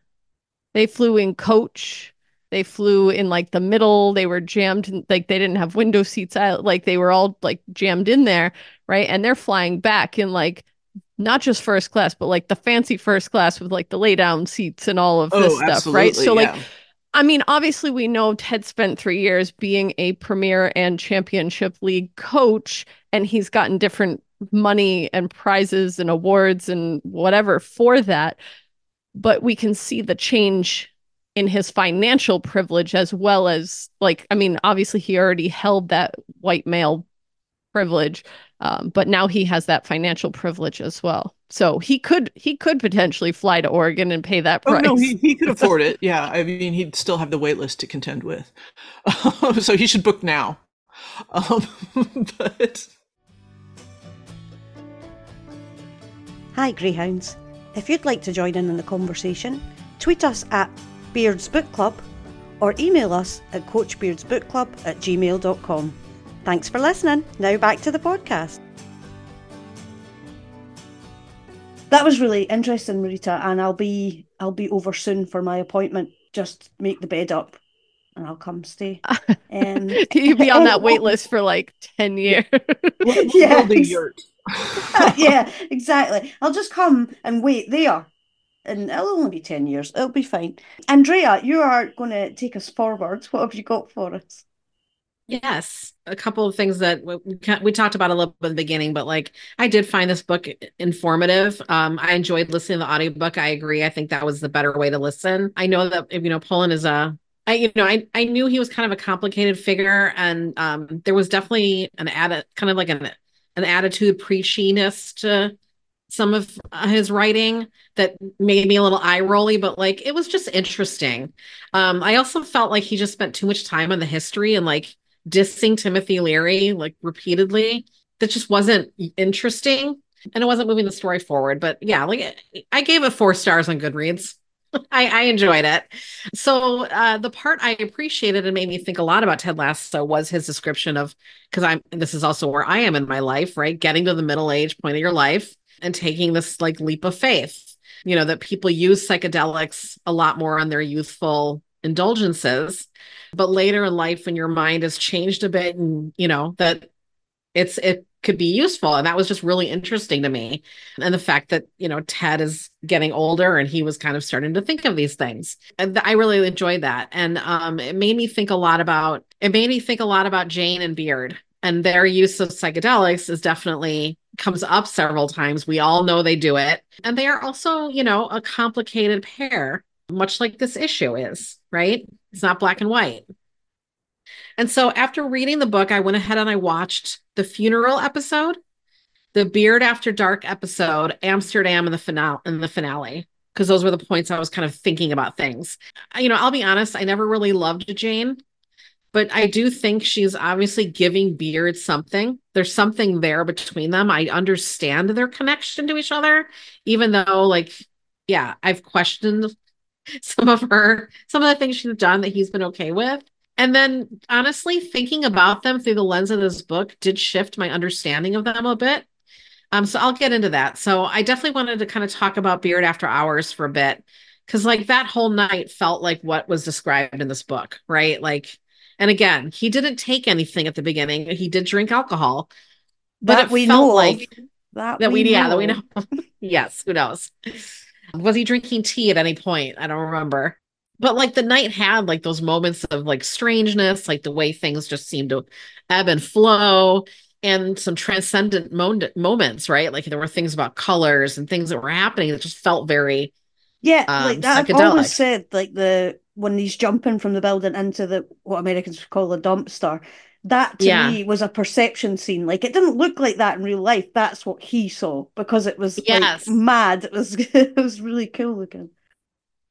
S3: they flew in coach they flew in like the middle. They were jammed, like they didn't have window seats. Like they were all like jammed in there, right? And they're flying back in like not just first class, but like the fancy first class with like the lay down seats and all of this oh, stuff, right? So yeah. like I mean, obviously, we know Ted spent three years being a premier and championship league coach, and he's gotten different money and prizes and awards and whatever for that. But we can see the change in his financial privilege as well as like i mean obviously he already held that white male privilege um, but now he has that financial privilege as well. So he could he could potentially fly to oregon and pay that price
S2: oh, no he, he could afford it. Yeah i mean he'd still have the wait list to contend with. So he should book now. Um, but
S1: hi greyhounds. If you'd like to join in in the conversation tweet us at Beards Book Club or email us at coachbeardsbookclub at gmail.com. Thanks for listening. Now back to the podcast. That was really interesting, Marita, and I'll be I'll be over soon for my appointment. Just make the bed up and I'll come stay.
S3: Um, You'll be on that wait list for like 10 years.
S1: yeah, yeah, exactly. I'll just come and wait there and it'll only be 10 years. It'll be fine. Andrea, you are going to take us forward. What have you got for us?
S4: Yes, a couple of things that we, we talked about a little bit in the beginning, but like I did find this book informative. Um, I enjoyed listening to the audiobook. I agree. I think that was the better way to listen. I know that you know Pollan is a I you know I I knew he was kind of a complicated figure, and um, there was definitely an ad kind of like an an attitude preachiness to some of his writing that made me a little eye rolly, but like it was just interesting. Um, I also felt like he just spent too much time on the history and like dissing Timothy Leary like repeatedly. That just wasn't interesting and it wasn't moving the story forward. But yeah, like I gave it four stars on Goodreads. I, I enjoyed it. So uh, the part I appreciated and made me think a lot about Ted Lasso was his description of because I'm this is also where I am in my life, right? Getting to the middle age point of your life and taking this like leap of faith. You know, that people use psychedelics a lot more on their youthful indulgences. But later in life, when your mind has changed a bit and you know, that it's it could be useful. And that was just really interesting to me. And the fact that, you know, Ted is getting older and he was kind of starting to think of these things. And I really enjoyed that. And um, it made me think a lot about it made me think a lot about Jane and Beard and their use of psychedelics is definitely comes up several times. We all know they do it. And they are also, you know, a complicated pair, much like this issue is, right? It's not black and white. And so after reading the book, I went ahead and I watched the funeral episode, the Beard After Dark episode, Amsterdam, and the finale. In the finale, because those were the points I was kind of thinking about things. You know, I'll be honest, I never really loved Jane, but I do think she's obviously giving Beard something. There's something there between them. I understand their connection to each other, even though, like, yeah, I've questioned some of her, some of the things she's done that he's been okay with. And then honestly, thinking about them through the lens of this book did shift my understanding of them a bit. Um, so I'll get into that. So I definitely wanted to kind of talk about Beard After Hours for a bit. Cause like that whole night felt like what was described in this book, right? Like, and again, he didn't take anything at the beginning. He did drink alcohol, but
S1: that
S4: it
S1: we
S4: felt
S1: know
S4: like
S1: that,
S4: that we,
S1: we
S4: yeah, that we know. yes, who knows? Was he drinking tea at any point? I don't remember but like the night had like those moments of like strangeness, like the way things just seemed to ebb and flow and some transcendent mo- moments, right? Like there were things about colors and things that were happening that just felt very
S1: Yeah,
S4: um,
S1: like that. I've always said, like the when he's jumping from the building into the what Americans call a dumpster, that to
S4: Yeah.
S1: me was a perception scene. Like it didn't look like that in real life. That's what he saw because it was
S4: Yes.
S1: like mad. It was it was really cool looking.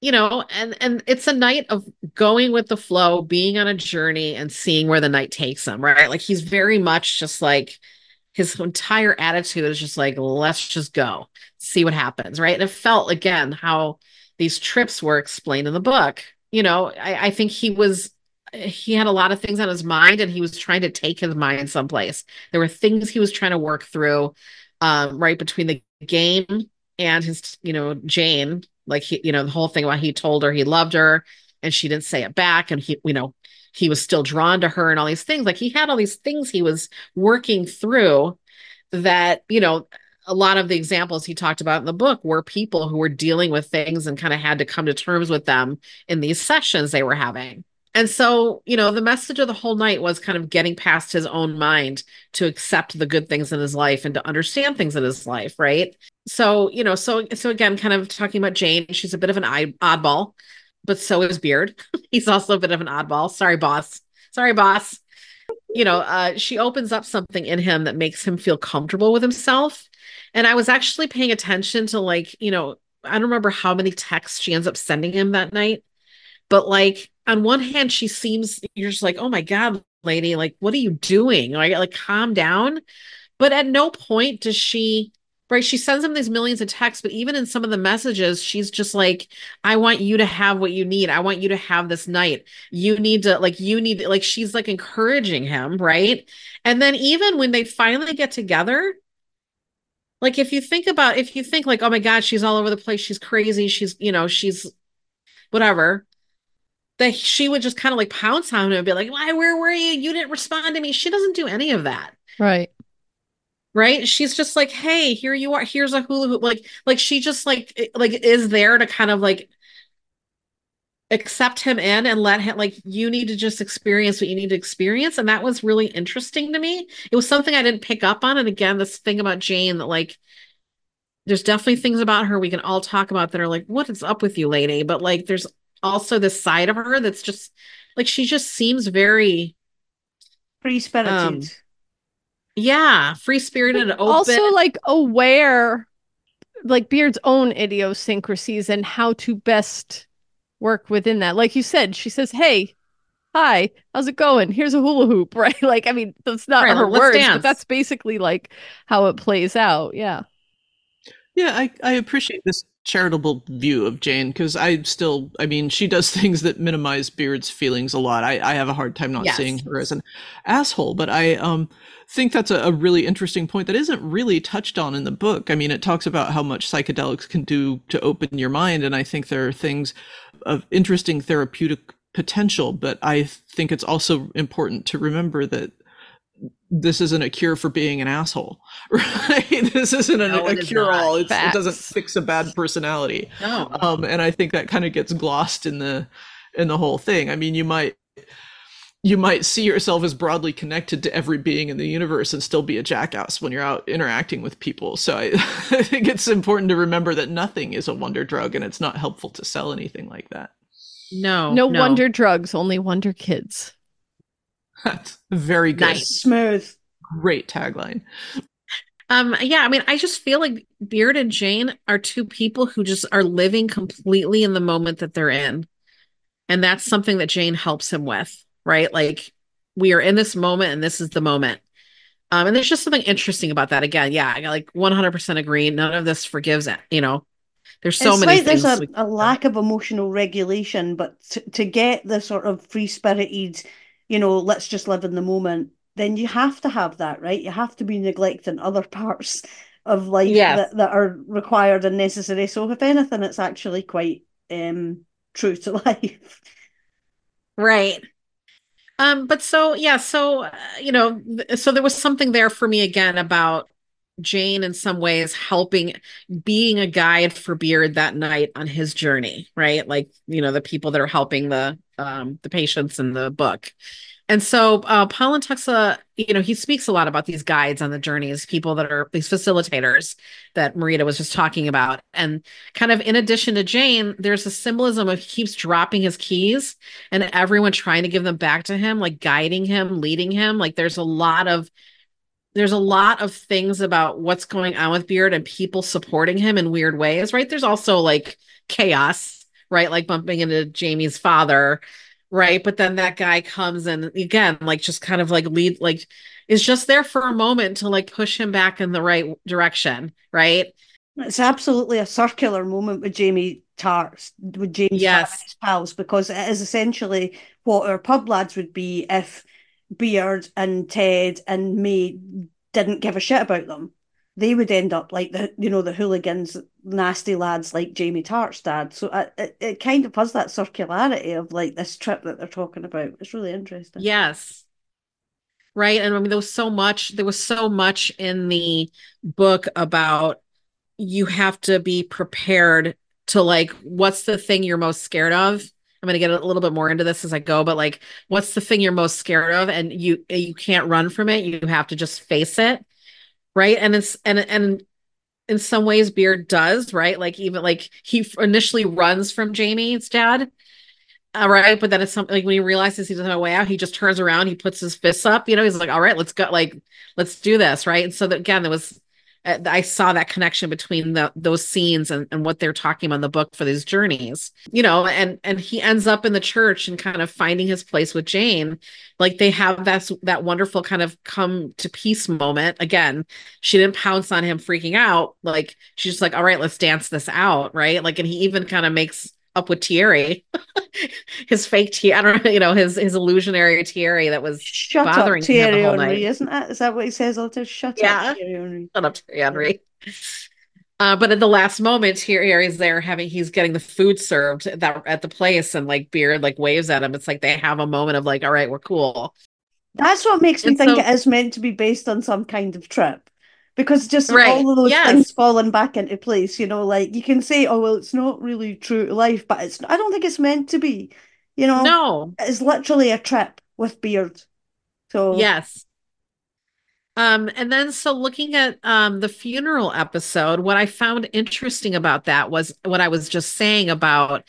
S4: you know and and it's a night of going with the flow being on a journey and seeing where the night takes him right like he's very much just like his entire attitude is just like let's just go see what happens right and it felt again how these trips were explained in the book you know i, I think he was he had a lot of things on his mind and he was trying to take his mind someplace. There were things he was trying to work through um, right between the game and his you know jane like he you know the whole thing about he told her he loved her and she didn't say it back and he you know he was still drawn to her and all these things. Like he had all these things he was working through that you know a lot of the examples he talked about in the book were people who were dealing with things and kind of had to come to terms with them in these sessions they were having and so you know the message of the whole night was kind of getting past his own mind to accept the good things in his life and to understand things in his life right? So you know so so again kind of talking about jane she's a bit of an oddball but so is beard. He's also a bit of an oddball. Sorry boss. Sorry boss. You know uh she opens up something in him that makes him feel comfortable with himself. And i was actually paying attention to like you know i don't remember how many texts she ends up sending him that night but like on one hand she seems you're just like oh my god lady like what are you doing? Like like calm down. But at no point does she right she sends him these millions of texts but even in some of the messages she's just like i want you to have what you need. I want you to have this night. You need to like you need like she's like encouraging him right? And then even when they finally get together like if you think about if you think like oh my god she's all over the place. She's crazy. She's you know she's whatever that she would just kind of like pounce on him and be like why where were you? You didn't respond to me. She doesn't do any of that.
S3: Right.
S4: right? She's just like hey here you are. Here's a hula hoop like like she just like like is there to kind of like accept him in and let him like you need to just experience what you need to experience and that was really interesting to me. It was something i didn't pick up on and again this thing about jane that like there's definitely things about her we can all talk about that are like what is up with you lady? But like there's also this side of her that's just like she just seems very
S1: Free spirited.
S4: Um, yeah free spirited
S3: Also, like aware like Beard's own idiosyncrasies and how to best work within that. Like you said, she says, "Hey, hi, how's it going? Here's a hula hoop," right? Like, I mean, that's not
S4: Right,
S3: her words,
S4: dance.
S3: but that's basically like how it plays out. Yeah.
S2: Yeah, I, I appreciate this charitable view of Jane because I still, I mean, she does things that minimize Beard's feelings a lot. I, I have a hard time not
S4: Yes.
S2: seeing her as an asshole, but I um, think that's a, a really interesting point that isn't really touched on in the book. I mean, it talks about how much psychedelics can do to open your mind, and I think there are things of interesting therapeutic potential, but I think it's also important to remember that this isn't a cure for being an asshole, right? This isn't a,
S4: No,
S2: a
S4: it is
S2: cure all. it doesn't fix a bad personality.
S4: No.
S2: Um, and I think that kind of gets glossed in the in the whole thing. I mean, you might you might see yourself as broadly connected to every being in the universe and still be a jackass when you're out interacting with people. So I, I think it's important to remember that nothing is a wonder drug, and it's not helpful to sell anything like that.
S4: no.
S3: no, wonder drugs, only wonder kids.
S2: That's very good.
S4: Nice.
S1: Smooth.
S2: Great tagline.
S4: Um, yeah, I mean, I just feel like Beard and Jane are two people who just are living completely in the moment that they're in. And that's something that Jane helps him with, right? Like we are in this moment and this is the moment. Um, and there's just something interesting about that. Again, yeah, I like 100% agree. None of this forgives it, you know. There's so
S1: it's
S4: many
S1: like
S4: things.
S1: there's a,
S4: we-
S1: a lack of emotional regulation, but to, to get the sort of free spirited, you know, let's just live in the moment, then you have to have that, right? You have to be neglecting other parts of life
S4: Yes.
S1: that, that are required and necessary. So if anything, it's actually quite um true to life.
S4: Right. Um, but so yeah, so uh, you know, so there was something there for me again about Jane in some ways helping being a guide for Beard that night on his journey, right? Like, you know, the people that are helping the um the patients in the book. And so uh Paul and Tuxa, you know, he speaks a lot about these guides on the journeys, people that are these facilitators that Marita was just talking about. And kind of in addition to Jane, there's a symbolism of he keeps dropping his keys and everyone trying to give them back to him, like guiding him, leading him. Like there's a lot of there's a lot of things about what's going on with Beard and people supporting him in weird ways, right? There's also like chaos, right? Like bumping into Jamie's father, right? But then that guy comes and again, like just kind of like lead, like is just there for a moment to like push him back in the right direction, right?
S1: It's absolutely a circular moment with Jamie Tartt's, with James
S4: Yes.
S1: Tartt and his pals, because it is essentially what our pub lads would be if Beard and Ted and Mae didn't give a shit about them. They would end up like the you know the hooligans, nasty lads like Jamie Tartt's dad. So uh, it it kind of has that circularity of like this trip that they're talking about. It's really interesting.
S4: Yes. Right. And I mean, there was so much, there was so much in the book about you have to be prepared to like, what's the thing you're most scared of? I'm going to get a little bit more into this as I go, but like, what's the thing you're most scared of? And you, you can't run from it. You have to just face it. Right. And it's, and, and, in some ways, Beard does, right? Like, even like he initially runs from Jamie's dad, all right, but then it's something like when he realizes he doesn't have a way out, he just turns around, he puts his fists up, you know, he's like, all right, let's go, like, let's do this, right? And so that again, there was, uh, Uh, I saw that connection between the those scenes and, and what they're talking about in the book for these journeys, you know, and and he ends up in the church and kind of finding his place with Jane, like they have that that wonderful kind of come to peace moment. Again, she didn't pounce on him freaking out, like she's just like, all right, let's dance this out, right? Like, and he even kind of makes up with Thierry, his fake Thierry, I don't know, you know, his his illusionary Thierry that was
S1: Shut
S4: bothering
S1: up,
S4: him the
S1: Thierry
S4: whole
S1: Henry,
S4: night.
S1: isn't it? Is that what he says all the time? Shut
S4: Yeah.
S1: up, Thierry Henry.
S4: shut up, Thierry Henry. Uh, but at the last moment, Thierry's there having he's getting the food served at that at the place, and like Beard like waves at him. It's like they have a moment of like, all right, we're cool.
S1: That's what makes me
S4: And
S1: think
S4: so-
S1: it is meant to be based on some kind of trip. Because just
S4: Right,
S1: all of those
S4: yes.
S1: things falling back into place, you know, like you can say, oh, well, it's not really true to life, but it's, I don't think it's meant to be. You know,
S4: No,
S1: it's literally a trip with Beard. So,
S4: Yes. Um, and then so looking at um the funeral episode, what I found interesting about that was what I was just saying about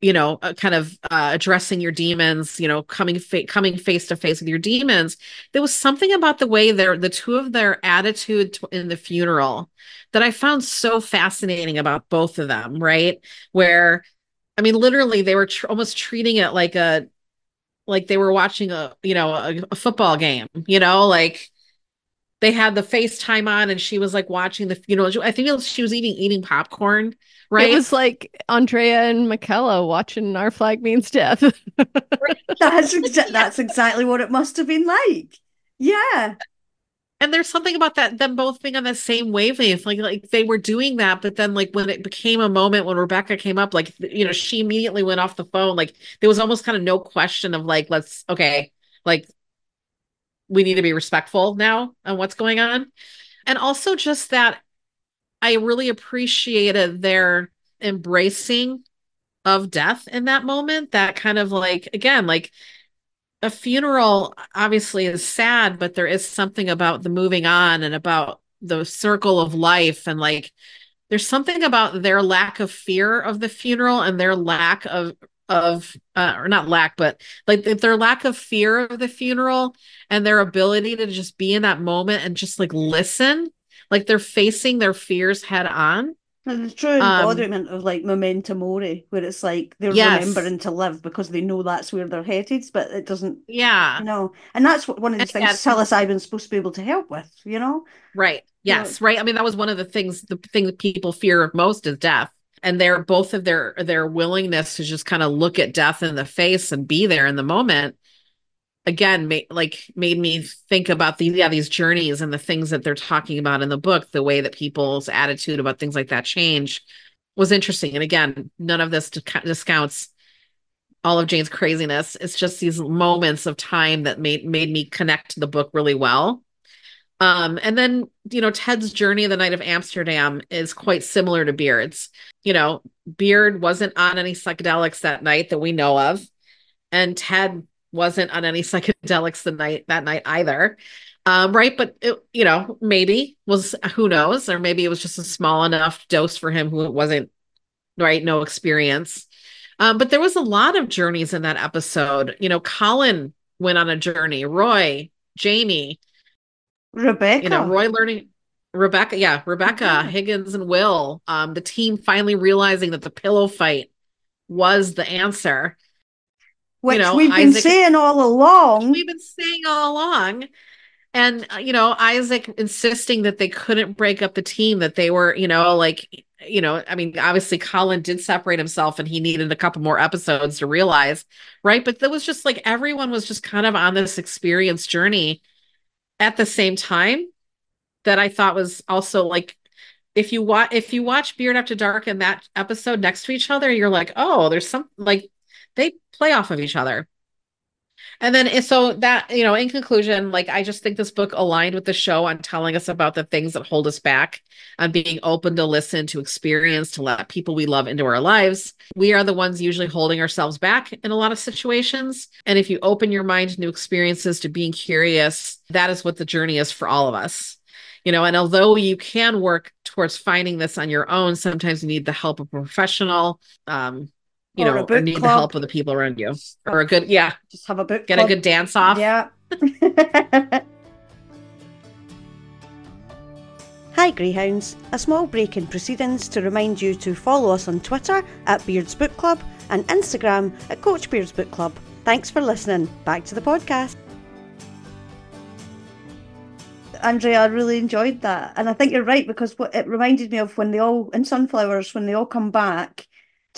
S4: you know, uh, kind of uh, addressing your demons, you know, coming fa- coming face to face with your demons. There was something about the way their the two of their attitude in the funeral that I found so fascinating about both of them. Right, where I mean, literally, they were tr- almost treating it like a like they were watching a you know a, a football game. You know, like they had the FaceTime on and she was like watching the funeral. I think was, she was eating eating popcorn, right?
S3: It was like Andrea and Michaela watching Our Flag Means Death.
S1: that's exa- that's exactly what it must have been like. Yeah.
S4: And there's something about that them both being on the same wavelength. Like like they were doing that, but then like when it became a moment when Rebecca came up, like you know, she immediately went off the phone. Like there was almost kind of no question of like, let's okay, like we need to be respectful now on what's going on. And also just that I really appreciated their embracing of death in that moment. That kind of like, again, like a funeral obviously is sad, but there is something about the moving on and about the circle of life and like there's something about their lack of fear of the funeral and their lack of of uh, or not lack but like their lack of fear of the funeral and their ability to just be in that moment and just like listen like they're facing their fears head on.
S1: And the true embodiment um, of like memento mori where it's like they're yes. remembering to live because they know that's where they're headed but it doesn't
S4: yeah.
S1: know and that's what one of the things yeah. psilocybin's supposed to be able to help with you know?
S4: Right. Yes you know? right. I mean that was one of the things the thing that people fear most is death and their both of their their willingness to just kind of look at death in the face and be there in the moment again made like made me think about these yeah these journeys and the things that they're talking about in the book the way that people's attitude about things like that change was interesting. And again none of this discounts all of jane's craziness. It's just these moments of time that made made me connect to the book really well um, and then, you know, Ted's journey of the night of Amsterdam is quite similar to Beard's. You know, Beard wasn't on any psychedelics that night that we know of, and Ted wasn't on any psychedelics the night that night either. Um, right, but it, you know, maybe was who knows, or maybe it was just a small enough dose for him who it wasn't right, no experience. Um, but there was a lot of journeys in that episode. You know, Colin went on a journey, Roy, Jamie,
S1: Rebecca.
S4: You know, Roy learning Rebecca, yeah, Rebecca, mm-hmm. Higgins and Will. Um, the team finally realizing that the pillow fight was the answer.
S1: Which you know, we've Isaac, been saying all along.
S4: We've been saying all along. And uh, you know, Isaac insisting that they couldn't break up the team, that they were, you know, like, you know, I mean, obviously Colin did separate himself and he needed a couple more episodes to realize, right? But there was just like everyone was just kind of on this experience journey at the same time that I thought was also like if you watch if you watch Beard After Dark and that episode next to each other, you're like, oh, there's some like they play off of each other. And then so that, you know, in conclusion, like I just think this book aligned with the show on telling us about the things that hold us back, on being open to listen, to experience, to let people we love into our lives. We are the ones usually holding ourselves back in a lot of situations. And if you open your mind to new experiences, to being curious, that is what the journey is for all of us you know and although you can work towards finding this on your own sometimes you need the help of a professional um, you or know, need club. the help of the people around you, or a good, yeah,
S1: just have a book,
S4: get
S1: club.
S4: a good dance off.
S1: Yeah. Hi, Greyhounds. A small break in proceedings to remind you to follow us on Twitter at Beards Book Club and Instagram at Coach Beards Book Club. Thanks for listening. Back to the podcast. Andrea, I really enjoyed that. And I think you're right because what it reminded me of when they all in Sunflowers, when they all come back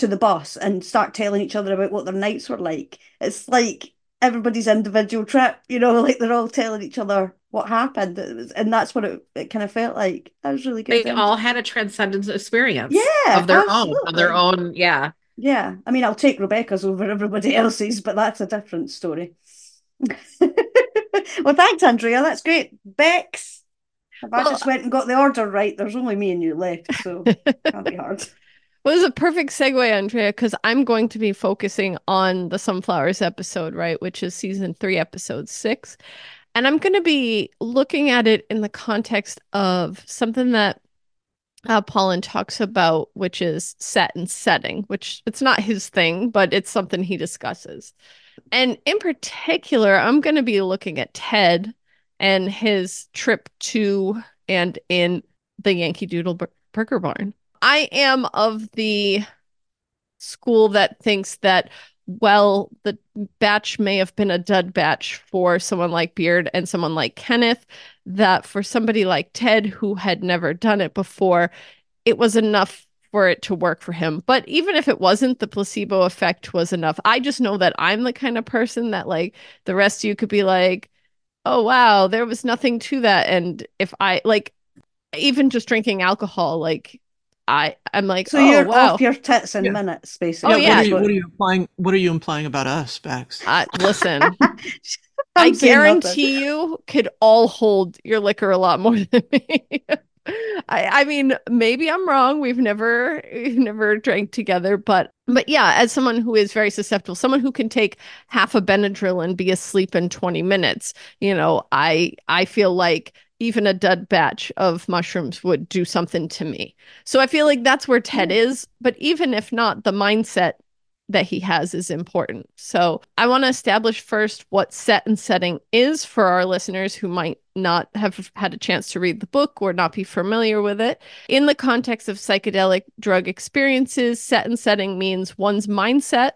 S1: to the bus and start telling each other about what their nights were like. It's like everybody's individual trip, you know, like they're all telling each other what happened. Was, and that's what it, it kind of felt like. That was really good.
S4: They all had a transcendence experience.
S1: Yeah.
S4: Of their absolutely. own. Of their own. Yeah.
S1: Yeah. I mean, I'll take Rebecca's over everybody else's, but that's a different story. well, thanks, Andrea. That's great. Bex. If well, I just went and got the order right, there's only me and you left, so that'll be hard.
S3: Well, it's a perfect segue, Andrea, because I'm going to be focusing on the Sunflowers episode, right, which is season three, episode six. And I'm going to be looking at it in the context of something that uh, Pollan talks about, which is set and setting, which it's not his thing, but it's something he discusses. And in particular, I'm going to be looking at Ted and his trip to and in the Yankee Doodle Burger Barn. I am of the school that thinks that well, the batch may have been a dud batch for someone like Beard and someone like Kenneth, that for somebody like Ted, who had never done it before, it was enough for it to work for him. But even if it wasn't, the placebo effect was enough. I just know that I'm the kind of person that, like, the rest of you could be like, oh, wow, there was nothing to that. And if I, like, even just drinking alcohol, like, I I'm like,
S1: so
S3: oh,
S1: you're
S3: wow.
S1: off your tits in
S2: Yeah.
S1: minutes, basically.
S3: Oh, yeah.
S2: What are, you, what are you implying? What are you implying about us, Bex?
S3: Uh, listen,
S1: I'm nothing.
S3: guarantee you could all hold your liquor a lot more than me. I, I mean, maybe I'm wrong. We've never we've never drank together, but but yeah, as someone who is very susceptible, someone who can take half a Benadryl and be asleep in 20 minutes, you know, I I feel like even a dud batch of mushrooms would do something to me. So I feel like that's where Ted is, but even if not, the mindset that he has is important. So I want to establish first what set and setting is for our listeners who might not have had a chance to read the book or not be familiar with it. In the context of psychedelic drug experiences, set and setting means one's mindset,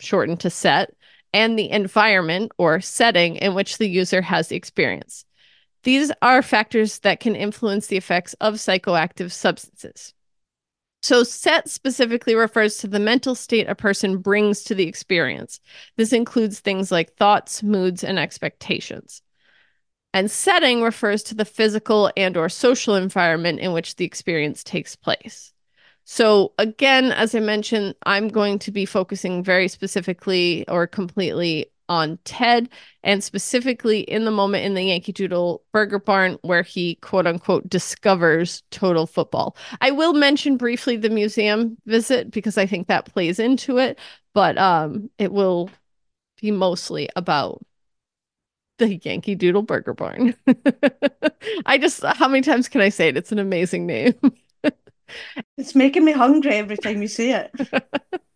S3: shortened to set, and the environment or setting in which the user has the experience. These are factors that can influence the effects of psychoactive substances. So, set specifically refers to the mental state a person brings to the experience. This includes things like thoughts, moods, and expectations. And setting refers to the physical and or social environment in which the experience takes place. So again, as I mentioned, I'm going to be focusing very specifically or completely on Ted and specifically in the moment in the Yankee Doodle Burger Barn where he quote unquote discovers total football. I will mention briefly the museum visit because I think that plays into it, but um it will be mostly about the Yankee Doodle Burger Barn. I just how many times can I say it? It's an amazing name.
S1: It's making me hungry every time you say it.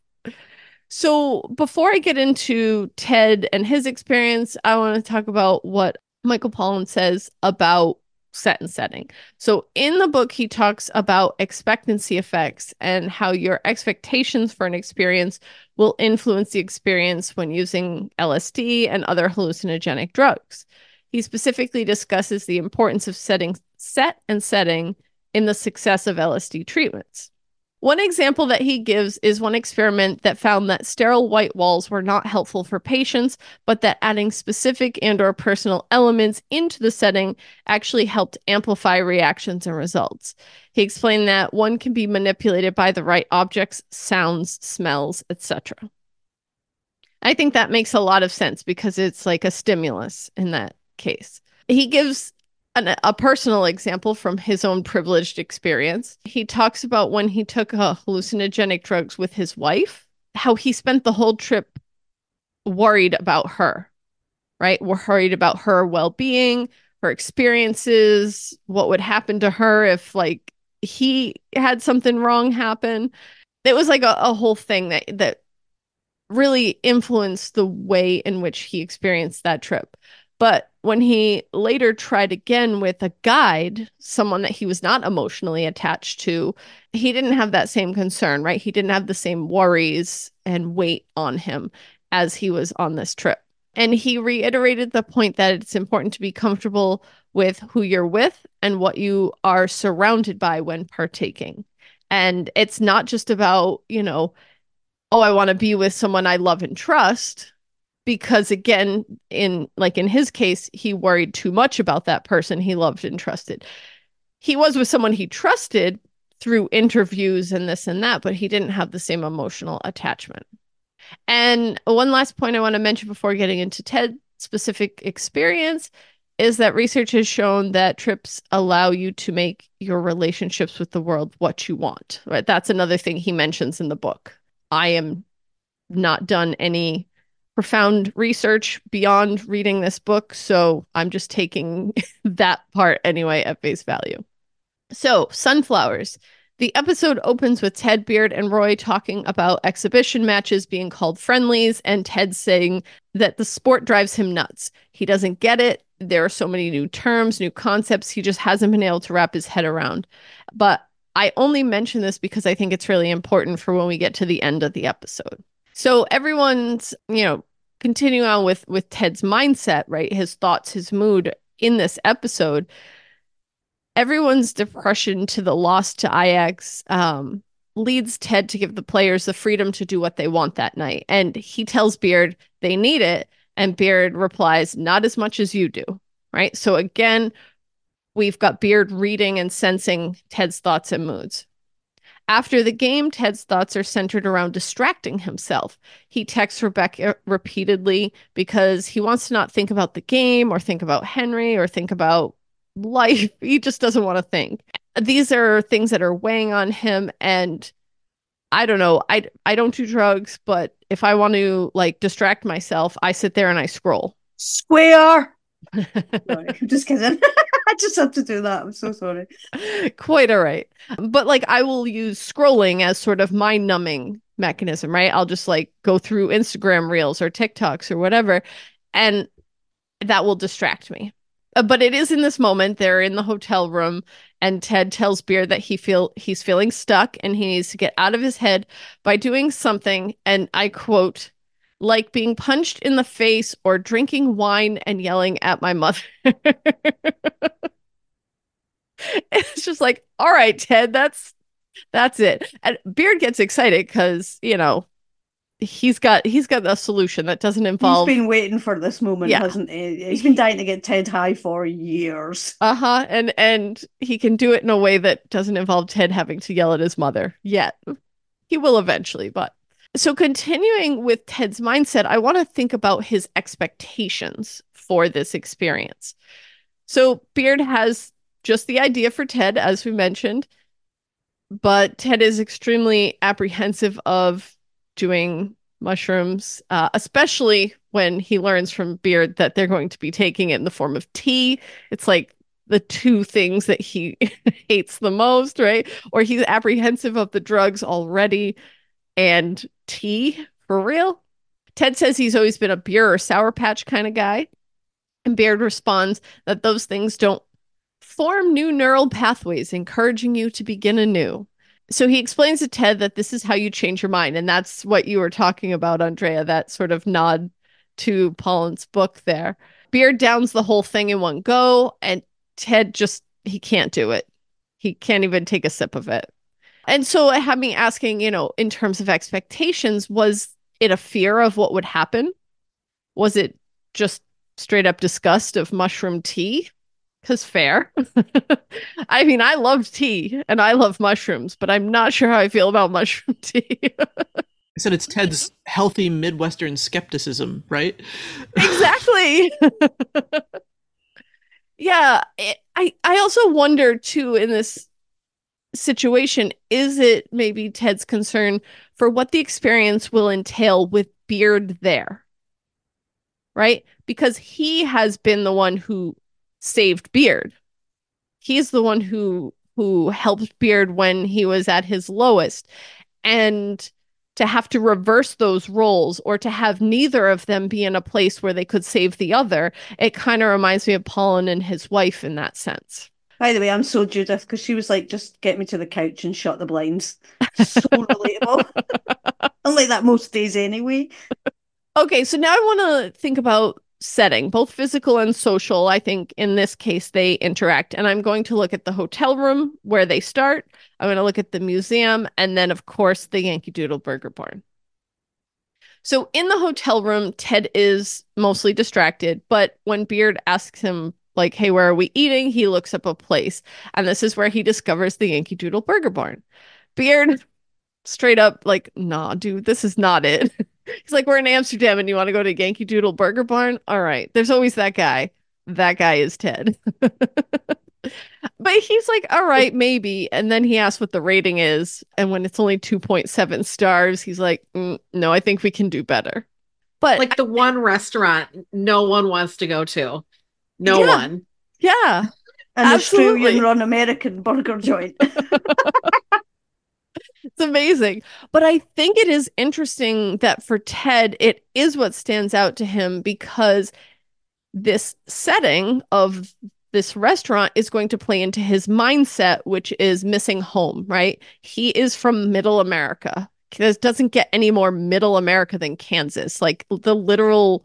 S3: So, before I get into Ted and his experience, I want to talk about what Michael Pollan says about set and setting. So, in the book, he talks about expectancy effects and how your expectations for an experience will influence the experience when using LSD and other hallucinogenic drugs. He specifically discusses the importance of setting set and setting in the success of LSD treatments. One example that he gives is one experiment that found that sterile white walls were not helpful for patients, but that adding specific and or personal elements into the setting actually helped amplify reactions and results. He explained that one can be manipulated by the right objects, sounds, smells, etc. I think that makes a lot of sense because it's like a stimulus in that case. He gives an, a personal example from his own privileged experience. He talks about when he took uh, hallucinogenic drugs with his wife, how he spent the whole trip worried about her, right? We're worried about her well being, her experiences, what would happen to her if, like, he had something wrong happen. It was like a, a whole thing that, that really influenced the way in which he experienced that trip. But when he later tried again with a guide, someone that he was not emotionally attached to, he didn't have that same concern, right? He didn't have the same worries and weight on him as he was on this trip. And he reiterated the point that it's important to be comfortable with who you're with and what you are surrounded by when partaking. And it's not just about, you know, oh, I want to be with someone I love and trust because again in like in his case he worried too much about that person he loved and trusted. He was with someone he trusted through interviews and this and that but he didn't have the same emotional attachment. And one last point i want to mention before getting into ted specific experience is that research has shown that trips allow you to make your relationships with the world what you want right? That's another thing he mentions in the book. I am not done any profound research beyond reading this book. So I'm just taking that part anyway at face value. So, sunflowers. The episode opens with Ted Beard and Roy talking about exhibition matches being called friendlies, and Ted saying that the sport drives him nuts. He doesn't get it. There are so many new terms, new concepts. He just hasn't been able to wrap his head around. But I only mention this because I think it's really important for when we get to the end of the episode. So everyone's, you know, continuing on with with Ted's mindset, right? His thoughts, his mood in this episode everyone's depression to the loss to Ajax um, leads Ted to give the players the freedom to do what they want that night. And he tells Beard they need it. And Beard replies, not as much as you do. Right. So again, we've got Beard reading and sensing Ted's thoughts and moods. After the game, Ted's thoughts are centered around distracting himself. He texts Rebecca repeatedly because he wants to not think about the game or think about Henry or think about life. He just doesn't want to think. These are things that are weighing on him and I don't know. I I don't do drugs, but if I want to like distract myself, I sit there and I scroll.
S1: Square. sorry, I'm just kidding. I just have to do that. I'm so sorry.
S3: Quite all right. But like I will use scrolling as sort of mind numbing mechanism, right? I'll just like go through Instagram reels or TikToks or whatever and that will distract me. Uh, but it is in this moment they're in the hotel room and Ted tells Beard that he feel he's feeling stuck and he needs to get out of his head by doing something and I quote like being punched in the face or drinking wine and yelling at my mother. it's just like, all right, Ted, that's that's it. And Beard gets excited because, you know, he's got he's got a solution that doesn't involve
S1: He's been waiting for this moment, yeah. hasn't he? He's been dying to get Ted high for years.
S3: Uh-huh. And and he can do it in a way that doesn't involve Ted having to yell at his mother yet. He will eventually, but so continuing with Ted's mindset, I want to think about his expectations for this experience. So Beard has just the idea for Ted, as we mentioned, but Ted is extremely apprehensive of doing mushrooms, uh, especially when he learns from Beard that they're going to be taking it in the form of tea. It's like the two things that he hates the most, right? Or he's apprehensive of the drugs already and tea for real. Ted says he's always been a beer or sour patch kind of guy. And Beard responds that those things don't form new neural pathways, encouraging you to begin anew so he explains to Ted that this is how you change your mind. And that's what you were talking about, Andrea, that sort of nod to Pollan's book there. Beard downs the whole thing in one go, and Ted just, he can't do it. He can't even take a sip of it. And so I had me asking, you know, in terms of expectations, was it a fear of what would happen? Was it just straight up disgust of mushroom tea? because fair. I mean, I love tea and I love mushrooms, but I'm not sure how I feel about mushroom tea.
S2: I said it's Ted's healthy Midwestern skepticism, right?
S3: exactly. yeah, it, I I also wonder too in this situation is it maybe Ted's concern for what the experience will entail with Beard there? Right? Because he has been the one who saved Beard. He's the one who who helped Beard when he was at his lowest. And to have to reverse those roles or to have neither of them be in a place where they could save the other, it kind of reminds me of Pollan and his wife in that sense.
S1: By the way, I'm so Judith because she was like, just get me to the couch and shut the blinds. So relatable. I'm like that most days anyway.
S3: Okay, so now I want to think about setting, both physical and social. I think in this case, they interact. And I'm going to look at the hotel room where they start. I'm going to look at the museum and then, of course, the Yankee Doodle Burger Barn. So in the hotel room, Ted is mostly distracted. But when Beard asks him, like, hey, where are we eating? He looks up a place. And this is where he discovers the Yankee Doodle Burger Barn. Beard straight up, like, nah, dude, this is not it. He's like, we're in Amsterdam and you want to go to Yankee Doodle Burger Barn? All right. There's always that guy. That guy is Ted. but he's like, all right, maybe. And then he asks what the rating is. And when it's only 2.7 stars, he's like, mm, no, I think we can do better. But
S4: like the one restaurant no one wants to go to. No
S3: yeah,
S4: one.
S3: Yeah.
S1: an Australian run American burger joint.
S3: it's amazing. But I think it is interesting that for Ted, it is what stands out to him because this setting of this restaurant is going to play into his mindset, which is missing home, right? He is from middle America. This doesn't get any more middle America than Kansas, like the literal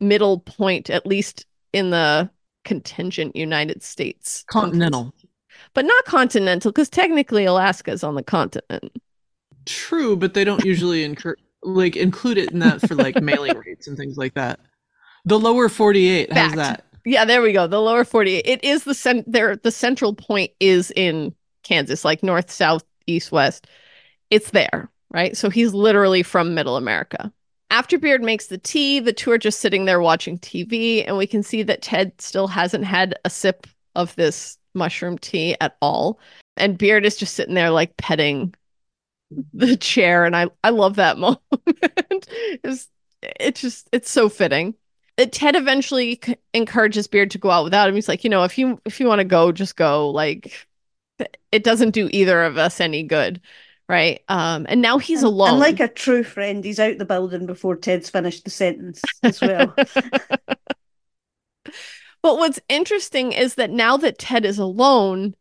S3: middle point, at least in the contingent United States.
S2: Continental.
S3: But not continental, because technically Alaska is on the continent.
S2: True, but they don't usually incur like include it in that for like mailing rates and things like that. The lower 48 Fact. has that.
S3: Yeah, there we go. The lower 48. It is the cent there the central point is in Kansas, like north, south, east, west. It's there, right? So he's literally from middle America. After Beard makes the tea, the two are just sitting there watching TV, and we can see that Ted still hasn't had a sip of this mushroom tea at all. And Beard is just sitting there like petting the chair, and I I love that moment. it's it's just it's so fitting. Uh, Ted eventually c- encourages Beard to go out without him. He's like, you know, if you if you want to go, just go. Like, it doesn't do either of us any good, right? Um, and now he's alone.
S1: And like a true friend, he's out the building before Ted's finished the sentence as well.
S3: but what's interesting is that now that Ted is alone,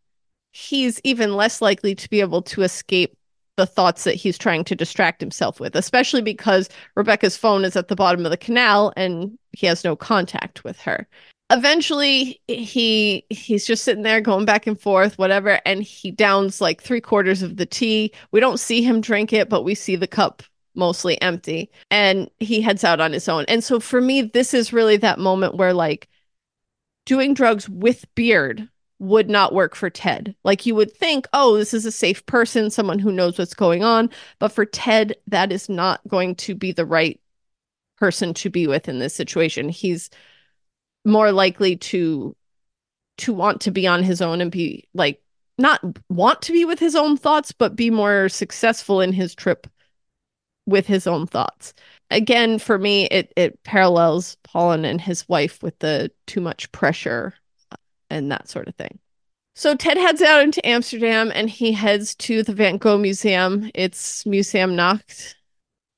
S3: he's even less likely to be able to escape the thoughts that he's trying to distract himself with, especially because Rebecca's phone is at the bottom of the canal and he has no contact with her. Eventually, he he's just sitting there going back and forth, whatever, and he downs like three quarters of the tea. We don't see him drink it, but we see the cup mostly empty, and he heads out on his own. And so for me, this is really that moment where like doing drugs with Beard would not work for Ted. Like you would think, oh, this is a safe person, someone who knows what's going on. But for Ted, that is not going to be the right person to be with in this situation. He's more likely to to want to be on his own and be like not want to be with his own thoughts, but be more successful in his trip with his own thoughts. Again, for me, it it parallels Pollan and his wife with the too much pressure and that sort of thing. So Ted heads out into Amsterdam and he heads to the Van Gogh Museum. It's Museum Nacht,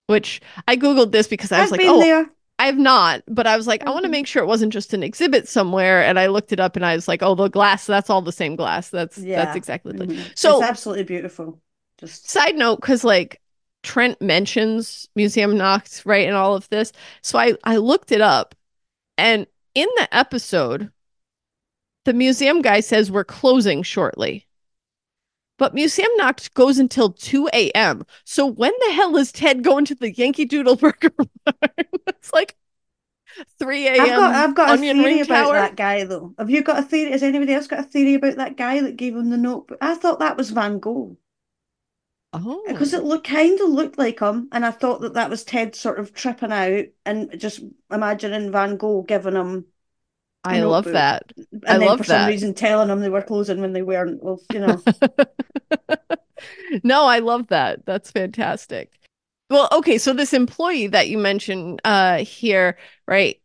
S3: which I googled this because I was
S1: I've
S3: like, oh,
S1: there.
S3: I've not, but I was like, mm-hmm. I want to make sure it wasn't just an exhibit somewhere. And I looked it up and I was like, oh, the glass, that's all the same glass. That's yeah. that's exactly mm-hmm.
S1: so it's absolutely beautiful.
S3: Just side note, because like Trent mentions Museum Nacht, right, and all of this. So I I looked it up and in the episode the museum guy says we're closing shortly. But Museum Nacht goes until 2 a.m. So when the hell is Ted going to the Yankee Doodle Burger it's like 3 a.m.
S1: I've got, I've got a theory about tower. that guy, though. Have you got a theory? Has anybody else got a theory about that guy that gave him the notebook? I thought that was Van Gogh.
S3: Oh.
S1: Because it looked kind of looked like him, and I thought that that was Ted sort of tripping out and just imagining Van Gogh giving him
S3: I love that.
S1: And
S3: I
S1: then
S3: love
S1: for
S3: that.
S1: some reason telling them they were closing when they weren't. Well, you know.
S3: no, I love that. That's fantastic. Well, okay, so this employee that you mentioned uh here, right?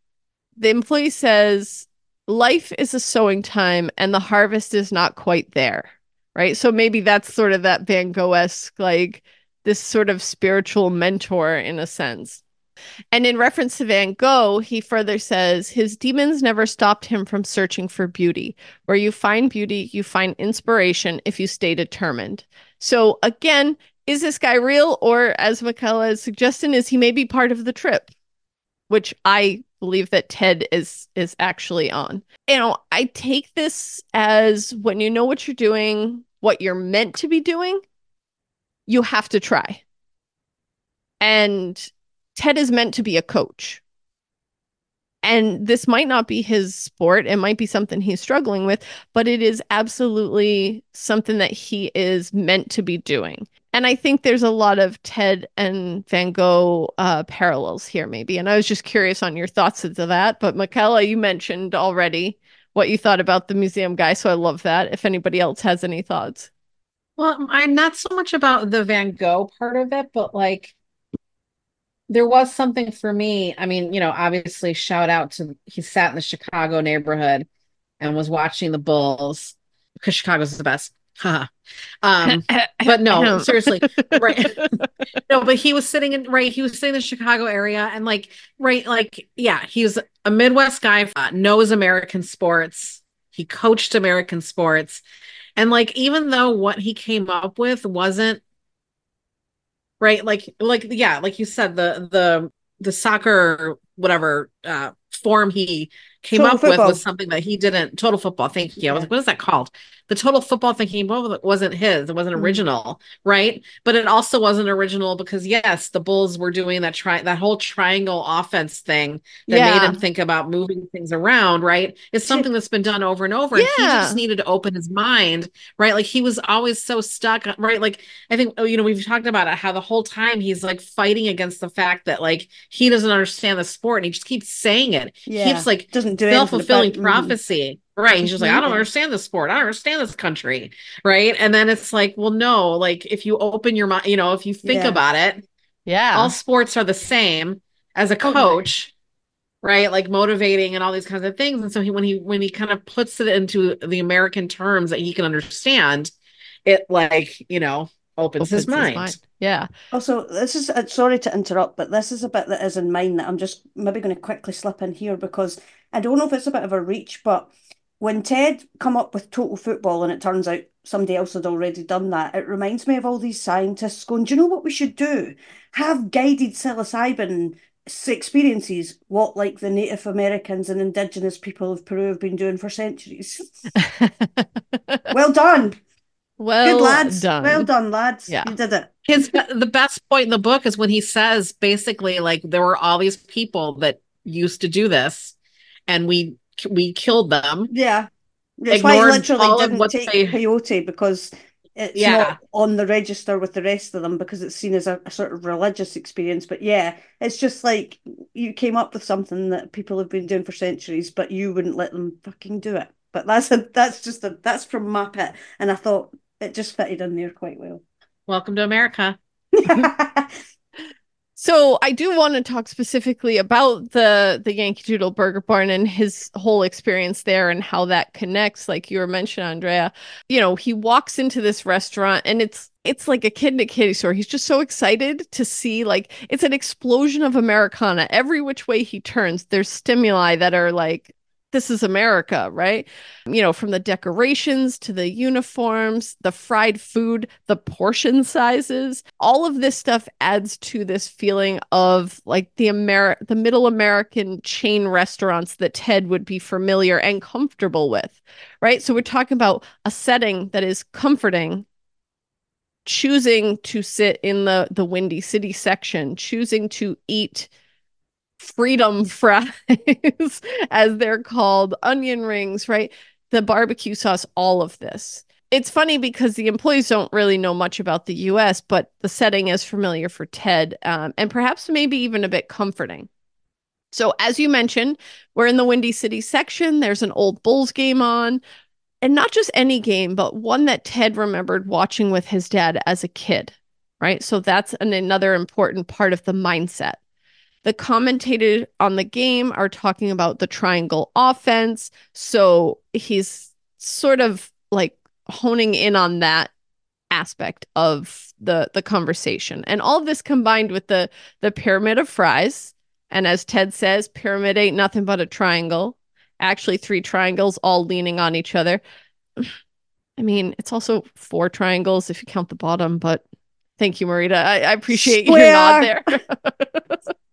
S3: The employee says life is a sowing time and the harvest is not quite there. Right. So maybe that's sort of that Van Gogh-esque, like this sort of spiritual mentor in a sense. And in reference to Van Gogh, he further says his demons never stopped him from searching for beauty. Where you find beauty, you find inspiration if you stay determined. So again, is this guy real? Or as Michaela is suggesting, is he maybe part of the trip? Which I believe that Ted is is actually on. You know, I take this as when you know what you're doing, what you're meant to be doing, you have to try. And Ted is meant to be a coach. And this might not be his sport. It might be something he's struggling with, but it is absolutely something that he is meant to be doing. And I think there's a lot of Ted and Van Gogh uh, parallels here, maybe. And I was just curious on your thoughts into that. But Michaela, you mentioned already what you thought about the museum guy. So I love that. If anybody else has any thoughts.
S4: Well, I'm not so much about the Van Gogh part of it, but like there was something for me. I mean, you know, obviously, shout out to he sat in the Chicago neighborhood. and was watching the Bulls because Chicago's the best. um, but no, seriously, right? no, but he was sitting in right. He was sitting in the Chicago area, and like, right, like, yeah, he was a Midwest guy, uh, knows American sports. He coached American sports, and like, even though what he came up with wasn't right, like, like, yeah, like you said, the the the soccer whatever uh form he came total up football. with was something that he didn't total football thank you yeah. i was like what is that called the total football thing he wasn't his it wasn't mm-hmm. original right but it also wasn't original because yes the bulls were doing that try that whole triangle offense thing that yeah. made him think about moving things around right it's something that's been done over and over yeah. and he just needed to open his mind right like he was always so stuck right like i think oh, you know we've talked about it how the whole time he's like fighting against the fact that like he doesn't understand the sport and he just keeps saying it yeah. keeps like doesn't do self-fulfilling prophecy. Right. He's just like i don't understand this sport. I don't understand this country. Right? And then it's like well no like if you open your mind you know if you think yeah. about it
S3: yeah.
S4: all sports are the same as a coach okay. right? Like motivating and all these kinds of things. And so he when he when he kind of puts it into the american terms that he can understand it like you know opens, opens his, mind. his, mind.
S3: Yeah.
S1: Also, this is uh, sorry to interrupt, but this is a bit that is in mine that I'm just maybe going to quickly slip in here because I don't know if it's a bit of a reach, but when Ted come up with total football and it turns out somebody else had already done that, it reminds me of all these scientists going, Do you know what we should do? Have guided psilocybin experiences, what like the Native Americans and indigenous people of Peru have been doing for centuries. well done.
S3: Well Good
S1: lads.
S3: Done.
S1: Well done, lads. Yeah. You did it.
S4: His the best point in the book is when he says basically like there were all these people that used to do this and we we killed them.
S1: Yeah. That's why he literally didn't take they... peyote because it's yeah. not on the register with the rest of them because it's seen as a, a, sort of religious experience. But yeah, it's just like you came up with something that people have been doing for centuries, but you wouldn't let them fucking do it. But that's a that's just a that's from my pit, and I thought it just fitted in there quite well.
S4: Welcome to America.
S3: So I do want to talk specifically about the the Yankee Doodle Burger Barn and his whole experience there and how that connects. Like you were mentioning, Andrea, you know, he walks into this restaurant and it's it's like a kid in a candy store. He's just so excited to see like it's an explosion of Americana. Every which way he turns, there's stimuli that are like this is America, right? You know, from the decorations to the uniforms, the fried food, the portion sizes, all of this stuff adds to this feeling of like the Amer the middle American chain restaurants that Ted would be familiar and comfortable with, right? So we're talking about a setting that is comforting choosing to sit in the the windy city section choosing to eat freedom fries, as they're called, onion rings, right? The barbecue sauce, all of this. It's funny because the employees don't really know much about the US, but the setting is familiar for Ted um, and perhaps maybe even a bit comforting. So, as you mentioned, we're in the Windy City section. There's an old Bulls game on, and not just any game, but one that Ted remembered watching with his dad as a kid, right? So, that's an, another important part of the mindset. The commentators on the game are talking about the triangle offense. So he's sort of like honing in on that aspect of the the conversation. And all this combined with the the pyramid of fries. And as Ted says, pyramid ain't nothing but a triangle. Actually, three triangles all leaning on each other. I mean, it's also four triangles if you count the bottom, but thank you, Marita. I, I appreciate Square. your nod there.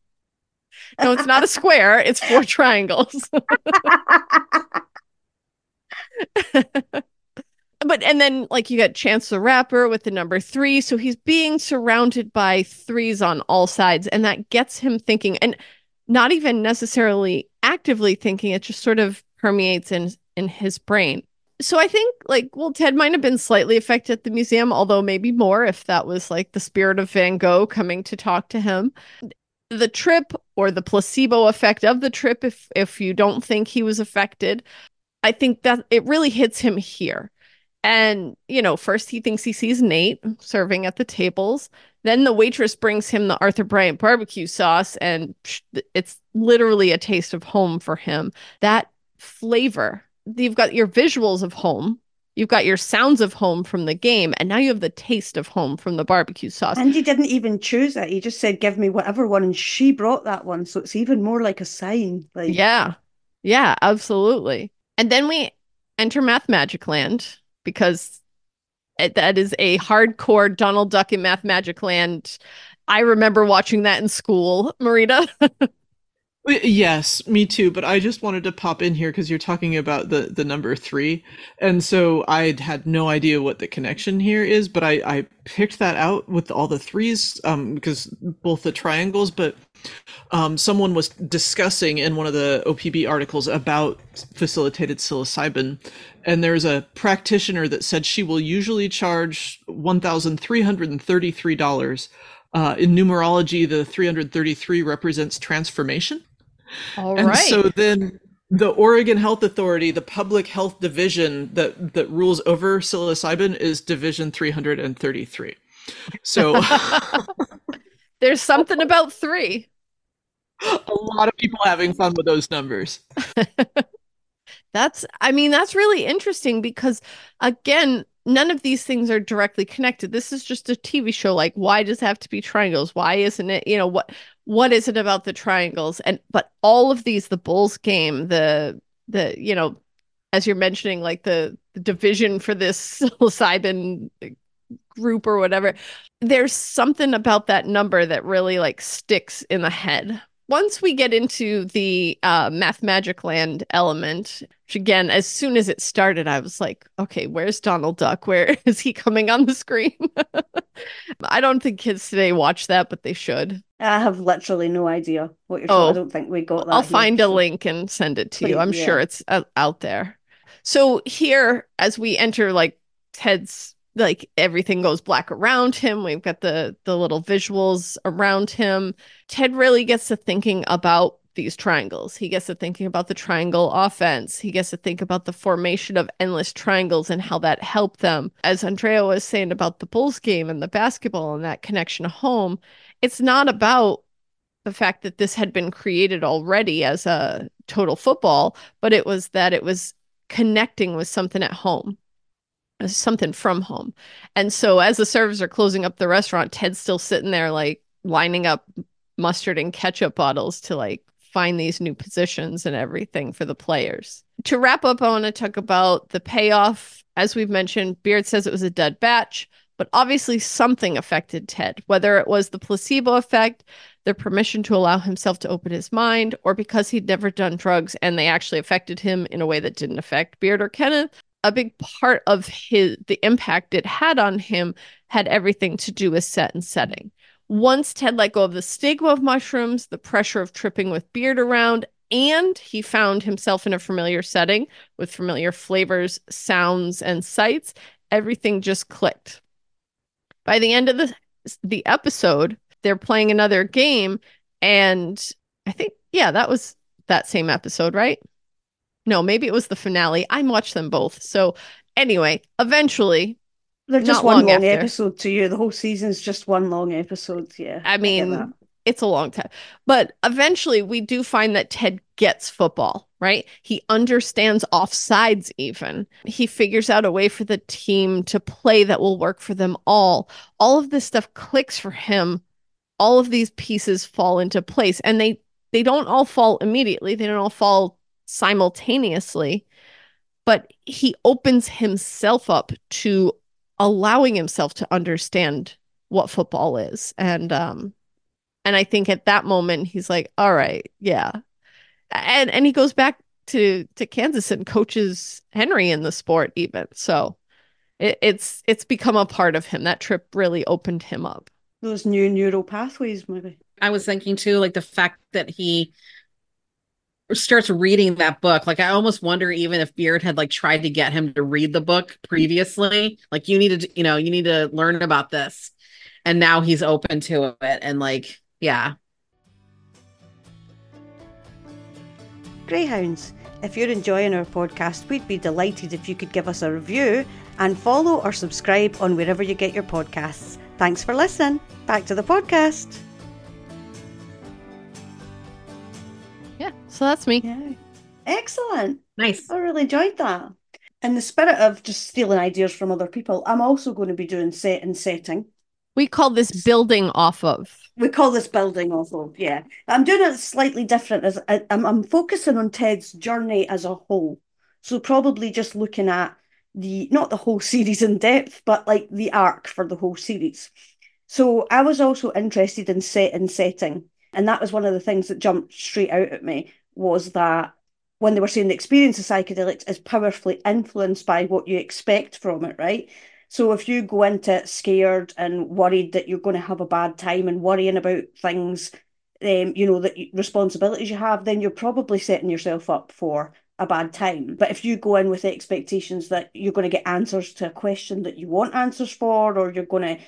S3: No, it's not a square, it's four triangles. but and then like you got Chance the Rapper with the number three. So he's being surrounded by threes on all sides, and that gets him thinking, and not even necessarily actively thinking, it just sort of permeates in in his brain. So I think like well, Ted might have been slightly affected at the museum, although maybe more if that was like the spirit of Van Gogh coming to talk to him the trip or the placebo effect of the trip if if you don't think he was affected i think that it really hits him here. And you know first he thinks he sees nate serving at the tables. Then the waitress brings him the arthur bryant barbecue sauce and it's literally a taste of home for him. That flavor you've got your visuals of home, you've got your sounds of home from the game, and now you have the taste of home from the barbecue sauce.
S1: And he didn't even choose it. He just said, "Give me whatever one," and she brought that one, so it's even more like a sign. Like,
S3: yeah, yeah, absolutely. And then we enter Mathmagic Land because it, that is a hardcore Donald Duck in Mathmagic Land. I remember watching that in school, Marita.
S2: Yes, me too. But I just wanted to pop in here because you're talking about the the number three, and so I had no idea what the connection here is. But I I picked that out with all the threes um, because both the triangles. But um, someone was discussing in one of the OPB articles about facilitated psilocybin, and there's a practitioner that said she will usually charge one thousand three hundred and thirty three dollars. Uh, in numerology, the 333 represents transformation.
S3: All
S2: and
S3: right.
S2: so then the Oregon Health Authority, the public health division that that rules over psilocybin is division 333. So
S3: There's something about three.
S2: a lot of people having fun with those numbers.
S3: That's, I mean, that's really interesting because, again, none of these things are directly connected. This is just a TV show. Like, why does it have to be triangles? Why isn't it, you know, what, what is it about the triangles? And, but all of these, the Bulls game, the, the, you know, as you're mentioning, like the, the division for this psilocybin group or whatever, there's something about that number that really like sticks in the head once we get into the uh, mathmagic land element which again as soon as it started i was like okay where's donald duck where is he coming on the screen i don't think kids today watch that but they should
S1: I have literally no idea what you're.
S3: Oh.
S1: I don't think we got that.
S3: i'll
S1: here,
S3: find a link and send it to you i'm
S1: yeah.
S3: sure it's uh, out there so here as we enter like ted's like everything goes black around him. We've got the the little visuals around him. Ted really gets to thinking about these triangles. He gets to thinking about the triangle offense. He gets to think about the formation of endless triangles and how that helped them. As andrea was saying about the bulls game and the basketball and that connection home it's not about the fact that this had been created already as a total football but it was that it was connecting with something at home something from home. And so as the servers are closing up the restaurant, Ted's still sitting there like lining up mustard and ketchup bottles to like find these new positions and everything for the players. To wrap up, I want to talk about the payoff. As we've mentioned, Beard says it was a dead batch, but obviously something affected Ted, whether it was the placebo effect, the permission to allow himself to open his mind, or because he'd never done drugs and they actually affected him in a way that didn't affect Beard or Kenneth a big part of his the impact it had on him had everything to do with set and setting. Once Ted let go of the stigma of mushrooms, the pressure of tripping with beard around, and he found himself in a familiar setting with familiar flavors, sounds, and sights, everything just clicked. By the end of the the episode, they're playing another game, and I think yeah, that was that same episode, right? No, maybe it was the finale. I watched them both. So anyway, eventually,
S1: They're just one
S3: long
S1: long episode to you. The whole season's just one long episode. Yeah.
S3: I mean,
S1: that.
S3: it's a long time. But eventually we do find that Ted gets football, right? He understands offsides even. He figures out a way for the team to play that will work for them all. All of this stuff clicks for him. All of these pieces fall into place and they they don't all fall immediately. They don't all fall simultaneously. But he opens himself up to allowing himself to understand what football is. And um and I think at that moment he's like, all right, yeah. And and he goes back to to Kansas and coaches Henry in the sport even. So it, it's it's become a part of him. That trip really opened him up.
S1: Those new neural pathways, maybe.
S4: I was thinking too, like the fact that he starts reading that book. Like I almost wonder even if Beard had like tried to get him to read the book previously. Like you need to, you know, you need to learn about this. And now he's open to it. And like, yeah.
S1: Greyhounds, if you're enjoying our podcast, we'd be delighted if you could give us a review and follow or subscribe on wherever you get your podcasts. Thanks for listening. Back to the podcast.
S3: So that's me.
S1: Yeah. Excellent.
S4: Nice.
S1: I really enjoyed that. In the spirit of just stealing ideas from other people, I'm also going to be doing set and setting.
S3: We call this building off of.
S1: We call this building off of, yeah. I'm doing it slightly different as I, I'm, I'm focusing on Ted's journey as a whole. So probably just looking at the not the whole series in depth, but like the arc for the whole series. So I was also interested in set and setting. And that was one of the things that jumped straight out at me was that when they were saying the experience of psychedelics is powerfully influenced by what you expect from it, right? So if you go into it scared and worried that you're going to have a bad time and worrying about things, um, you know, that responsibilities you have, then you're probably setting yourself up for a bad time. But if you go in with expectations that you're going to get answers to a question that you want answers for, or you're going to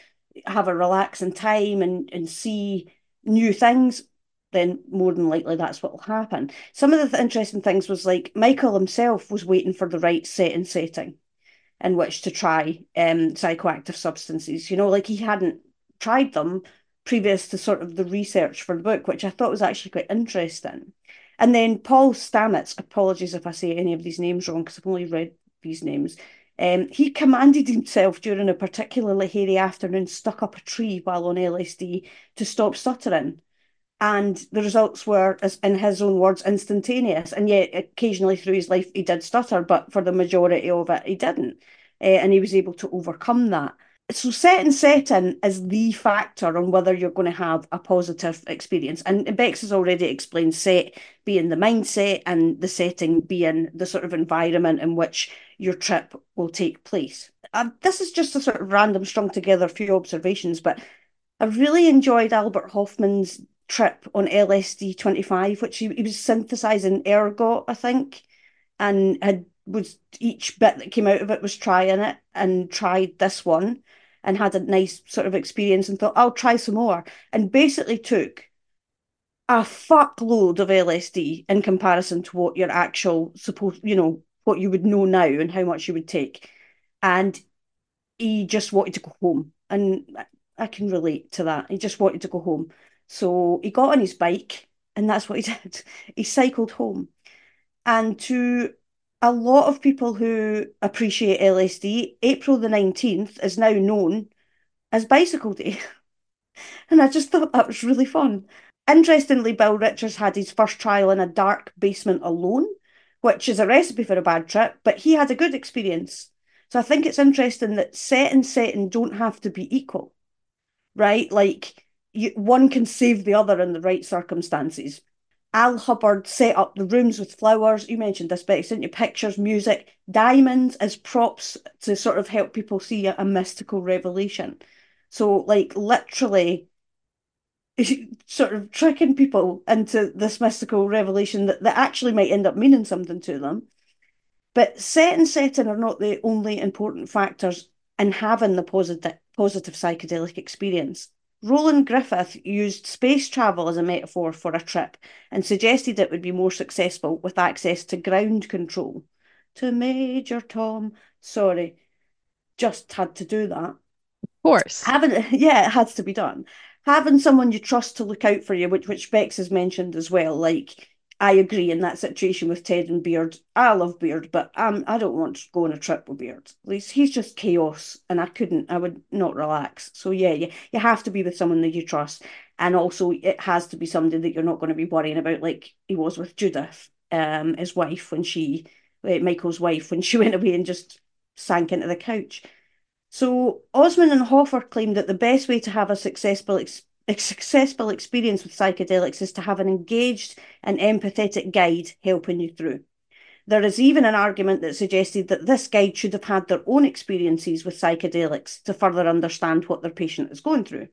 S1: have a relaxing time and, and see new things, then more than likely that's what will happen. Some of the th- interesting things was like Michael himself was waiting for the right set and setting in which to try um, psychoactive substances. You know, like he hadn't tried them previous to sort of the research for the book, which I thought was actually quite interesting. And then Paul Stamets, apologies if I say any of these names wrong because I've only read these names. Um, he commanded himself during a particularly hairy afternoon, stuck up a tree while on LSD to stop stuttering. And the results were, as in his own words, instantaneous. And yet, occasionally through his life, he did stutter, but for the majority of it, he didn't. Uh, and he was able to overcome that so set and setting is the factor on whether you're going to have a positive experience. And Bex has already explained set being the mindset and the setting being the sort of environment in which your trip will take place. Uh, this is just a sort of random strung together few observations, but I really enjoyed Albert Hofmann's trip on LSD 25, which he, he was synthesizing ergot, I think, and had was each bit that came out of it was trying it and tried this one and had a nice sort of experience and thought, I'll try some more. And basically took a fuckload of LSD in comparison to what your actual supposed, you know, what you would know now and how much you would take. And he just wanted to go home. And I can relate to that. He just wanted to go home. So he got on his bike and that's what he did. He cycled home. And to a lot of people who appreciate LSD, April the 19th is now known as Bicycle Day. and I just thought that was really fun. Interestingly, Bill Richards had his first trial in a dark basement alone, which is a recipe for a bad trip, but he had a good experience. So I think it's interesting that set and setting don't have to be equal, right? Like you, one can save the other in the right circumstances. Al Hubbard set up the rooms with flowers. You mentioned this, Bex, didn't you? Pictures, music, diamonds as props to sort of help people see a, a mystical revelation. So, like, literally, sort of tricking people into this mystical revelation that, that actually might end up meaning something to them. But set and setting are not the only important factors in having the positive positive psychedelic experience. Roland Griffith used space travel as a metaphor for a trip and suggested it would be more successful with access to ground control. To Major Tom, sorry, just had to do that.
S3: Of course.
S1: Having yeah, it has to be done. Having someone you trust to look out for you, which which Bex has mentioned as well, like I agree in that situation with Ted and Beard. I love Beard, but um, I don't want to go on a trip with Beard. At least he's just chaos, and I couldn't. I would not relax. So yeah, you you have to be with someone that you trust, and also it has to be somebody that you're not going to be worrying about, like he was with Judith, um, his wife when she, Michael's wife when she went away and just sank into the couch. So Osmond and Hoffer claimed that the best way to have a successful ex- a successful experience with psychedelics is to have an engaged and empathetic guide helping you through. There is even an argument that suggested that this guide should have had their own experiences with psychedelics to further understand what their patient is going through.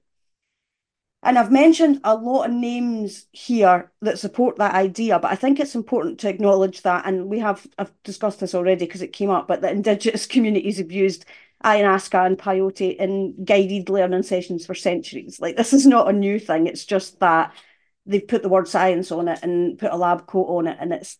S1: And I've mentioned a lot of names here that support that idea, but I think it's important to acknowledge that, and we have I've discussed this already because it came up, but that Indigenous communities have used ayahuasca and peyote in guided learning sessions for centuries. Like this is not a new thing. It's just that they've put the word science on it and put a lab coat on it, and it's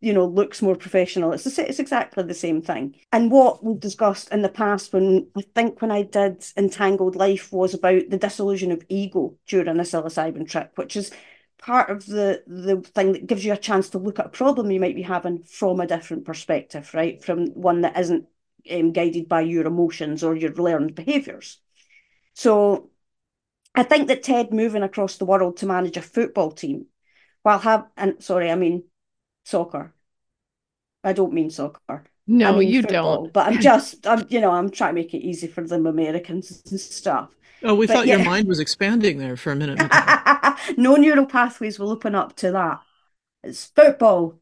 S1: you know looks more professional. It's the, it's exactly the same thing. And what we've discussed in the past, when I think when I did Entangled Life, was about the dissolution of ego during a psilocybin trip, which is part of the the thing that gives you a chance to look at a problem you might be having from a different perspective, right? From one that isn't um, guided by your emotions or your learned behaviours. So I think that Ted moving across the world to manage a football team while have and sorry, I mean soccer. I don't mean soccer.
S3: No,
S1: I mean
S3: you
S1: football,
S3: don't.
S1: But I'm just I'm you know, I'm trying to make it easy for them Americans and stuff.
S2: Oh, we
S1: But
S2: thought
S1: yeah.
S2: your mind was expanding there for a minute.
S1: No neural pathways will open up to that. It's football.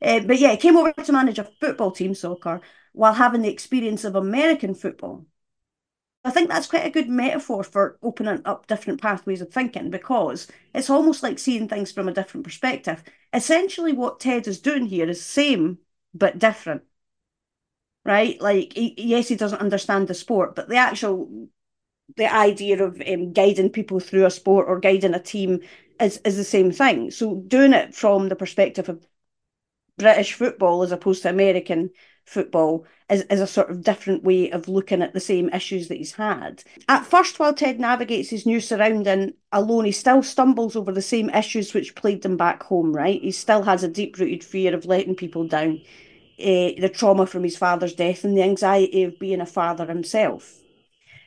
S1: Eh, but yeah, he came over to manage a football team, soccer, while having the experience of American football. I think that's quite a good metaphor for opening up different pathways of thinking because it's almost like seeing things from a different perspective. Essentially, what Ted is doing here is same but different, right? Like, he, yes, he doesn't understand the sport, but the actual the idea of um, guiding people through a sport or guiding a team is is the same thing. So doing it from the perspective of British football as opposed to American football is, is a sort of different way of looking at the same issues that he's had. At first, while Ted navigates his new surrounding alone, he still stumbles over the same issues which plagued him back home, right? He still has a deep rooted fear of letting people down, uh, the trauma from his father's death, and the anxiety of being a father himself.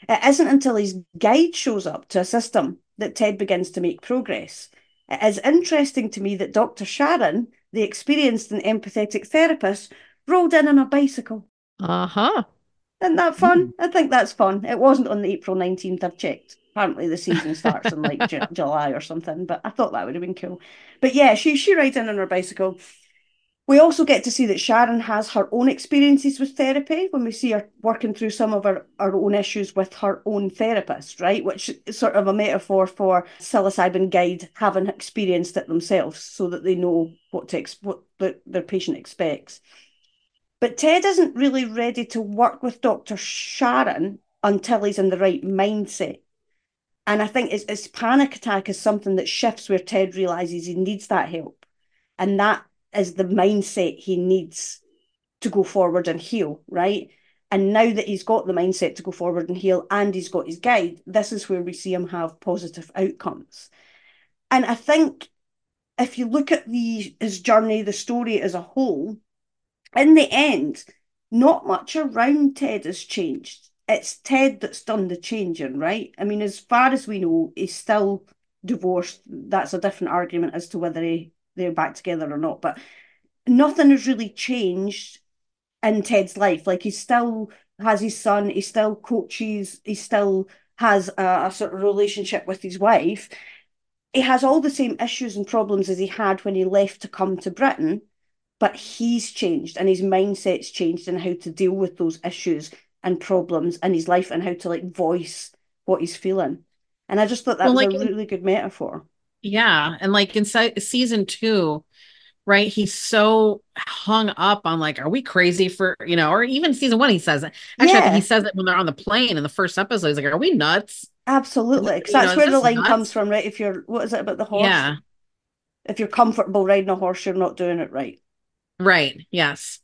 S1: It isn't until his guide shows up to assist him that Ted begins to make progress. It is interesting to me that Dr. Sharon, the experienced and empathetic therapist, rolled in on a bicycle.
S3: Uh-huh.
S1: Isn't that fun? I think that's fun. It wasn't on the April 19th, I've checked. Apparently the season starts in like Ju- July or something, but I thought that would have been cool. But yeah, she she rides in on her bicycle. We also get to see that Sharon has her own experiences with therapy when we see her working through some of her, her own issues with her own therapist, right? Which is sort of a metaphor for psilocybin guide having experienced it themselves so that they know what to ex- what the, their patient expects. But Ted isn't really ready to work with Dr. Sharon until he's in the right mindset. And I think his, his panic attack is something that shifts where Ted realizes he needs that help. And that is the mindset he needs to go forward and heal, right? And now that he's got the mindset to go forward and heal and he's got his guide, this is where we see him have positive outcomes. And I think if you look at the his journey, the story as a whole, in the end, not much around Ted has changed. It's Ted that's done the changing, right? I mean, as far as we know, he's still divorced. That's a different argument as to whether he, they're back together or not. But nothing has really changed in Ted's life. Like he still has his son, he still coaches, he still has a, a sort of relationship with his wife. He has all the same issues and problems as he had when he left to come to Britain but he's changed and his mindset's changed and how to deal with those issues and problems in his life and how to like voice what he's feeling. And I just thought that
S4: Well,
S1: was
S4: like
S1: a really good metaphor.
S4: Yeah, and like in se- season two, right? He's so hung up on like, are we crazy for you know? Or even season one, he says it. Actually, I think
S1: Yeah.
S4: he says it when they're on the plane in the first episode. He's like, "Are we nuts?"
S1: Absolutely. Because that's
S4: is
S1: where the line
S4: nuts?
S1: comes from, right? If you're, what is it about the horse?
S4: Yeah,
S1: If you're comfortable riding a horse, you're not doing it right.
S4: right. Yes,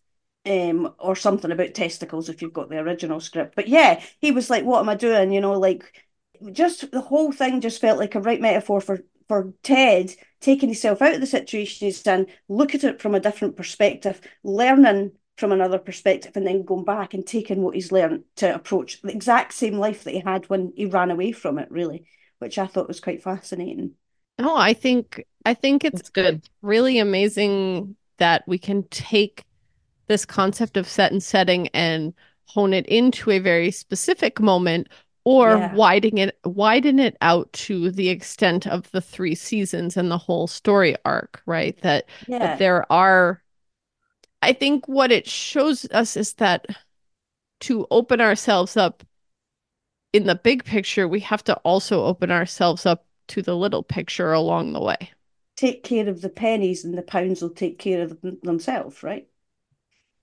S1: um, or something about testicles if you've got the original script. But yeah, he was like, "What am I doing?" You know, like just the whole thing just felt like a right metaphor for for Ted taking himself out of the situation he's in, look at it from a different perspective, learning from another perspective, and then going back and taking what he's learned to approach the exact same life that he had when he ran away from it, really, which I thought was quite fascinating.
S3: No, I think I think it's
S4: it's good.
S3: really amazing that we can take this concept of set and setting and hone it into a very specific moment or
S1: Yeah.
S3: widen it widen it out to the extent of the three seasons and the whole story arc, right? That
S1: Yeah,
S3: that there are I think what it shows us is that to open ourselves up in the big picture, we have to also open ourselves up to the little picture along the way.
S1: take care of the pennies and the pounds will take care of them, themselves, right?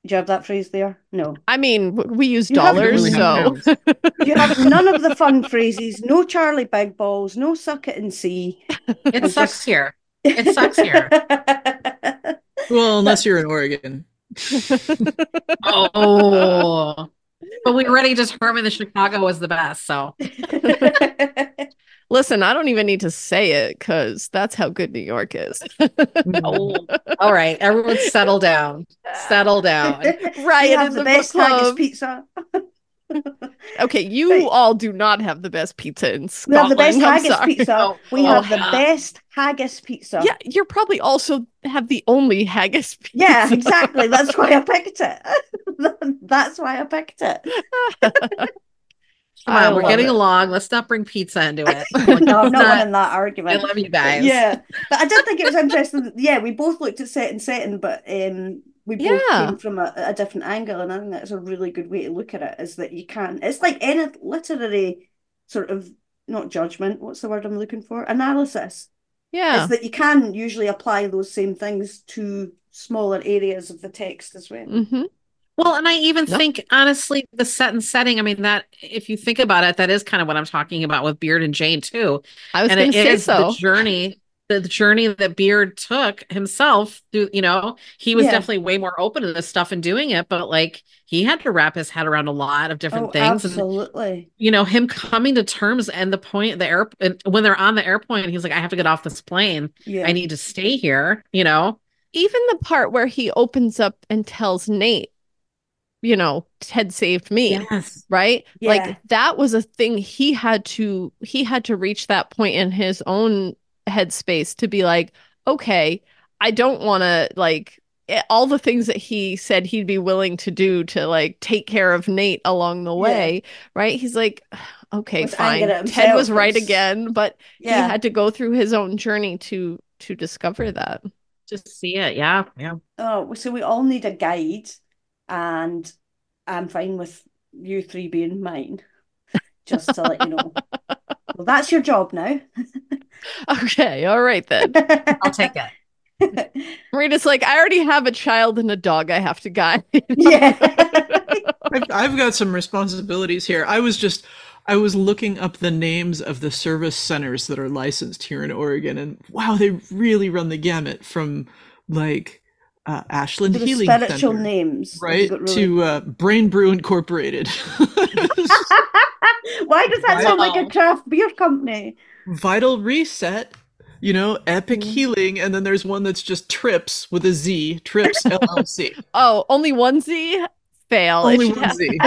S1: Do you have that phrase there? No.
S3: I mean, we use
S1: You
S3: dollars,
S2: really
S3: so
S1: You have none of the fun phrases, no Charlie Big Balls, no suck it and see.
S4: It
S1: And
S4: sucks
S1: just-
S4: here. It sucks here.
S2: Well, unless you're in Oregon.
S4: Oh, but we already determined that Chicago was the best. So
S3: Listen, I don't even need to say it because that's how good New York is.
S4: Oh, all right, everyone settle down. Settle down.
S3: right.
S1: We have the
S3: the
S1: best
S3: book
S1: haggis
S3: club.
S1: pizza.
S3: Okay, you
S1: Right.
S3: all do not have the best pizza in Scotland.
S1: We have the best
S3: I'm
S1: haggis
S3: sorry.
S1: pizza.
S4: Oh,
S1: we
S4: oh,
S1: have the
S4: yeah.
S1: best haggis pizza.
S3: Yeah, you're probably also have the only haggis pizza.
S1: Yeah, exactly. That's why I picked it. That's why I picked it.
S4: Come
S3: I
S4: on, we're getting
S3: it.
S4: along. Let's not bring pizza into it.
S1: No, I'm not
S4: Not-
S1: winning that argument.
S4: I love you guys.
S1: Yeah, but I did think it was interesting. Yeah, we both looked at set and setting, but um, we both
S3: Yeah.
S1: came from a, a different angle, and I think that's a really good way to look at it. Is that you can? It's like any literary sort of not judgment. What's the word I'm looking for? Analysis.
S3: Yeah.
S1: Is that you can usually apply those same things to smaller areas of the text as well.
S3: hmm
S4: Well, and I even
S3: No.
S4: think honestly, the set and setting, I mean, that if you think about it, that is kind of what I'm talking about with Beard and Jane too.
S3: I was
S4: and
S3: going to say
S4: is
S3: so.
S4: the journey, the journey that Beard took himself through, you know, he was
S1: Yeah.
S4: definitely way more open to this stuff and doing it, but like he had to wrap his head around a lot of different
S1: Oh,
S4: things. And
S1: absolutely.
S4: you know, him coming to terms and the point, the air, and when they're on the airplane, he's like, I have to get off this plane.
S1: Yeah.
S4: I need to stay here, you know?
S3: Even the part where he opens up and tells Nate, you know, Ted saved me.
S4: Yes.
S3: right
S1: Yeah.
S3: like that was a thing he had to he had to reach that point in his own headspace to be like okay i don't want to like eh, all the things that he said he'd be willing to do to like take care of nate along the
S1: Yeah.
S3: way right he's like okay
S1: Was
S3: fine ted was right again but
S1: Yeah.
S3: he had to go through his own journey to to discover that
S4: Just see it. Yeah. Yeah.
S1: Oh, so we all need a guide, and I'm fine with you three being mine. Just to let you know. Well, that's your job now.
S3: okay all right then
S4: I'll take it.
S3: rita's like i already have a child and a dog i have to guide
S1: yeah.
S2: I've, I've got some responsibilities here. I was just, I was looking up the names of the service centers that are licensed here in Oregon, and wow, they really run the gamut from like uh, Ashland
S1: The
S2: Healing
S1: spiritual
S2: Center,
S1: names.
S2: right,
S1: really-
S2: to uh, Brain Brew Incorporated,
S1: Why does that sound like a craft beer company?
S2: Vital Reset. You know, Epic
S1: Mhm.
S2: Healing, and then there's one that's just Trips with a Z, Trips LLC.
S3: Oh, only one Z? Fail.
S2: Only one
S3: have-
S2: Z.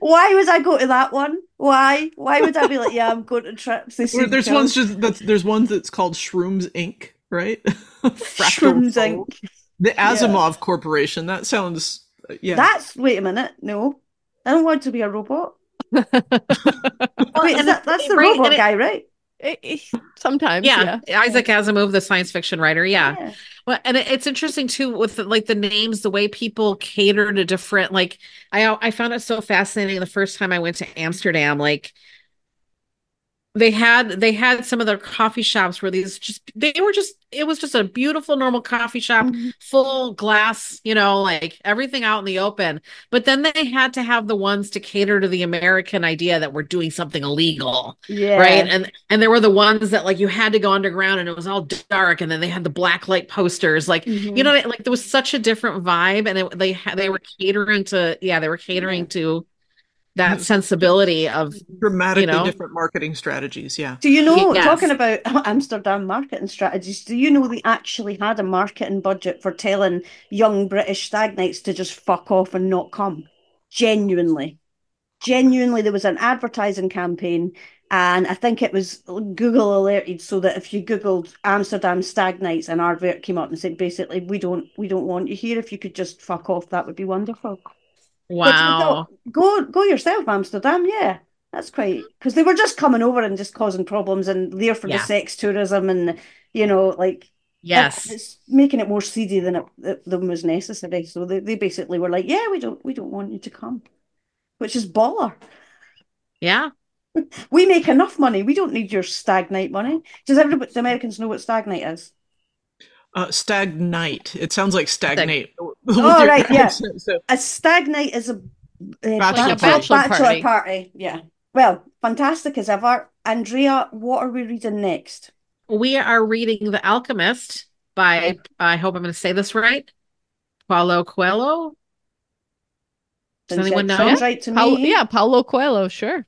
S1: Why would I go to that one? Why? Why would I be like, yeah, I'm going to trips? They
S2: Or there's ones just that's there's ones that's called Shrooms Inc. Right? Fractal
S1: Shrooms Inc.
S2: The Asimov Corporation. That sounds yeah.
S1: That's wait a minute. No, I don't want to be a robot. Wait, that, that's the
S4: right,
S1: robot
S4: and it-
S1: guy, right?
S3: It- it- Sometimes,
S4: yeah,
S3: yeah.
S4: Isaac Asimov, the science fiction writer. Yeah.
S1: Yeah.
S4: Well, and it- it's interesting too with the, like the names, the way people cater to different. Like I, I found it so fascinating the first time I went to Amsterdam. Like they had, they had some of their coffee shops where these just they were just it was just a beautiful normal coffee shop,
S1: Mhm.
S4: full glass, you know, like everything out in the open. But then they had to have the ones to cater to the American idea that we're doing something illegal
S1: Yeah.
S4: right and and there were the ones that like you had to go underground and it was all dark and then they had the black light posters like
S1: Mhm.
S4: you know like there was such a different vibe and it, they they were catering to yeah they were catering to that sensibility of
S2: dramatically
S4: you know?
S2: different marketing strategies. Yeah.
S1: Do you know,
S4: Yes.
S1: talking about Amsterdam marketing strategies, do you know they actually had a marketing budget for telling young British stag nights to just fuck off and not come? Genuinely. Genuinely, there was an advertising campaign, and I think it was Google alerted so that if you Googled Amsterdam stag nights, an advert came up and said basically, we don't we don't want you here. If you could just fuck off, that would be wonderful.
S4: Wow
S1: go go yourself, Amsterdam. Yeah, that's quite because they were just coming over and just causing problems and there for
S4: Yeah.
S1: the sex tourism and you know like
S4: yes
S1: it's making it more seedy than it than was necessary. So they, they basically were like, yeah, we don't we don't want you to come, which is baller.
S4: yeah
S1: We make enough money. We don't need your stag night money. Does everybody the Americans know what stag night is?
S2: Uh, stagnite. It sounds like stagnate.
S1: Oh, right, yeah.
S2: So,
S1: A stag night is a, a
S2: Bachelor
S1: ba-
S3: party.
S1: bachelor party. Yeah. Well, fantastic as ever. Andrea, what are we reading next?
S4: we are reading the alchemist by i hope i'm going to say this right paulo coelho does
S1: Sounds
S4: anyone know
S1: Sounds right to
S3: Paul-
S1: me.
S3: yeah, Paulo Coelho, sure.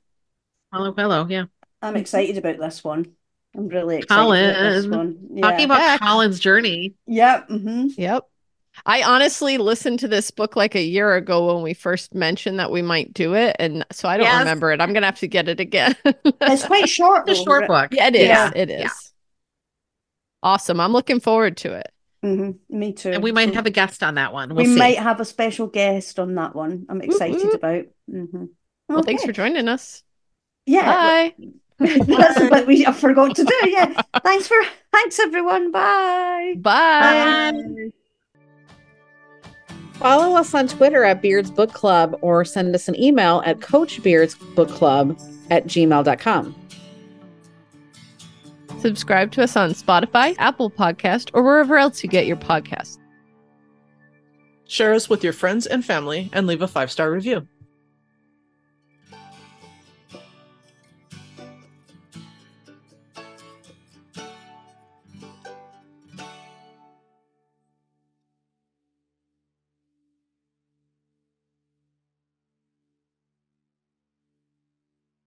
S4: paulo coelho yeah
S1: I'm excited about this one. I'm really excited about this one. Yeah.
S4: Talking about
S3: Yeah.
S4: Colin's journey.
S1: yeah. hmm
S3: Yep. I honestly listened to this book like a year ago when we first mentioned that we might do it. And so I don't
S4: Yes.
S3: remember it. I'm going to have to get it again.
S1: It's quite short.
S4: It's a short book.
S3: Yeah, it is.
S4: Yeah.
S3: It is.
S4: Yeah.
S3: Awesome. I'm looking forward to it.
S1: Mhm, Me too.
S4: And we might
S1: So
S4: have a guest on that one.
S1: we
S4: We'll see.
S1: might have a special guest on that one. I'm excited
S3: woot.
S1: about. hmm
S3: Well, thanks for joining us.
S1: yeah.
S3: Bye.
S1: That's what we I forgot to do. Yeah. thanks for thanks everyone. Bye.
S3: Bye.
S5: Follow us on Twitter at Beards Book Club or send us an email at coachbeardsbookclub at gmail.com.
S3: Subscribe to us on Spotify, Apple Podcast, or wherever else you get your podcasts.
S2: Share us with your friends and family and leave a five star review.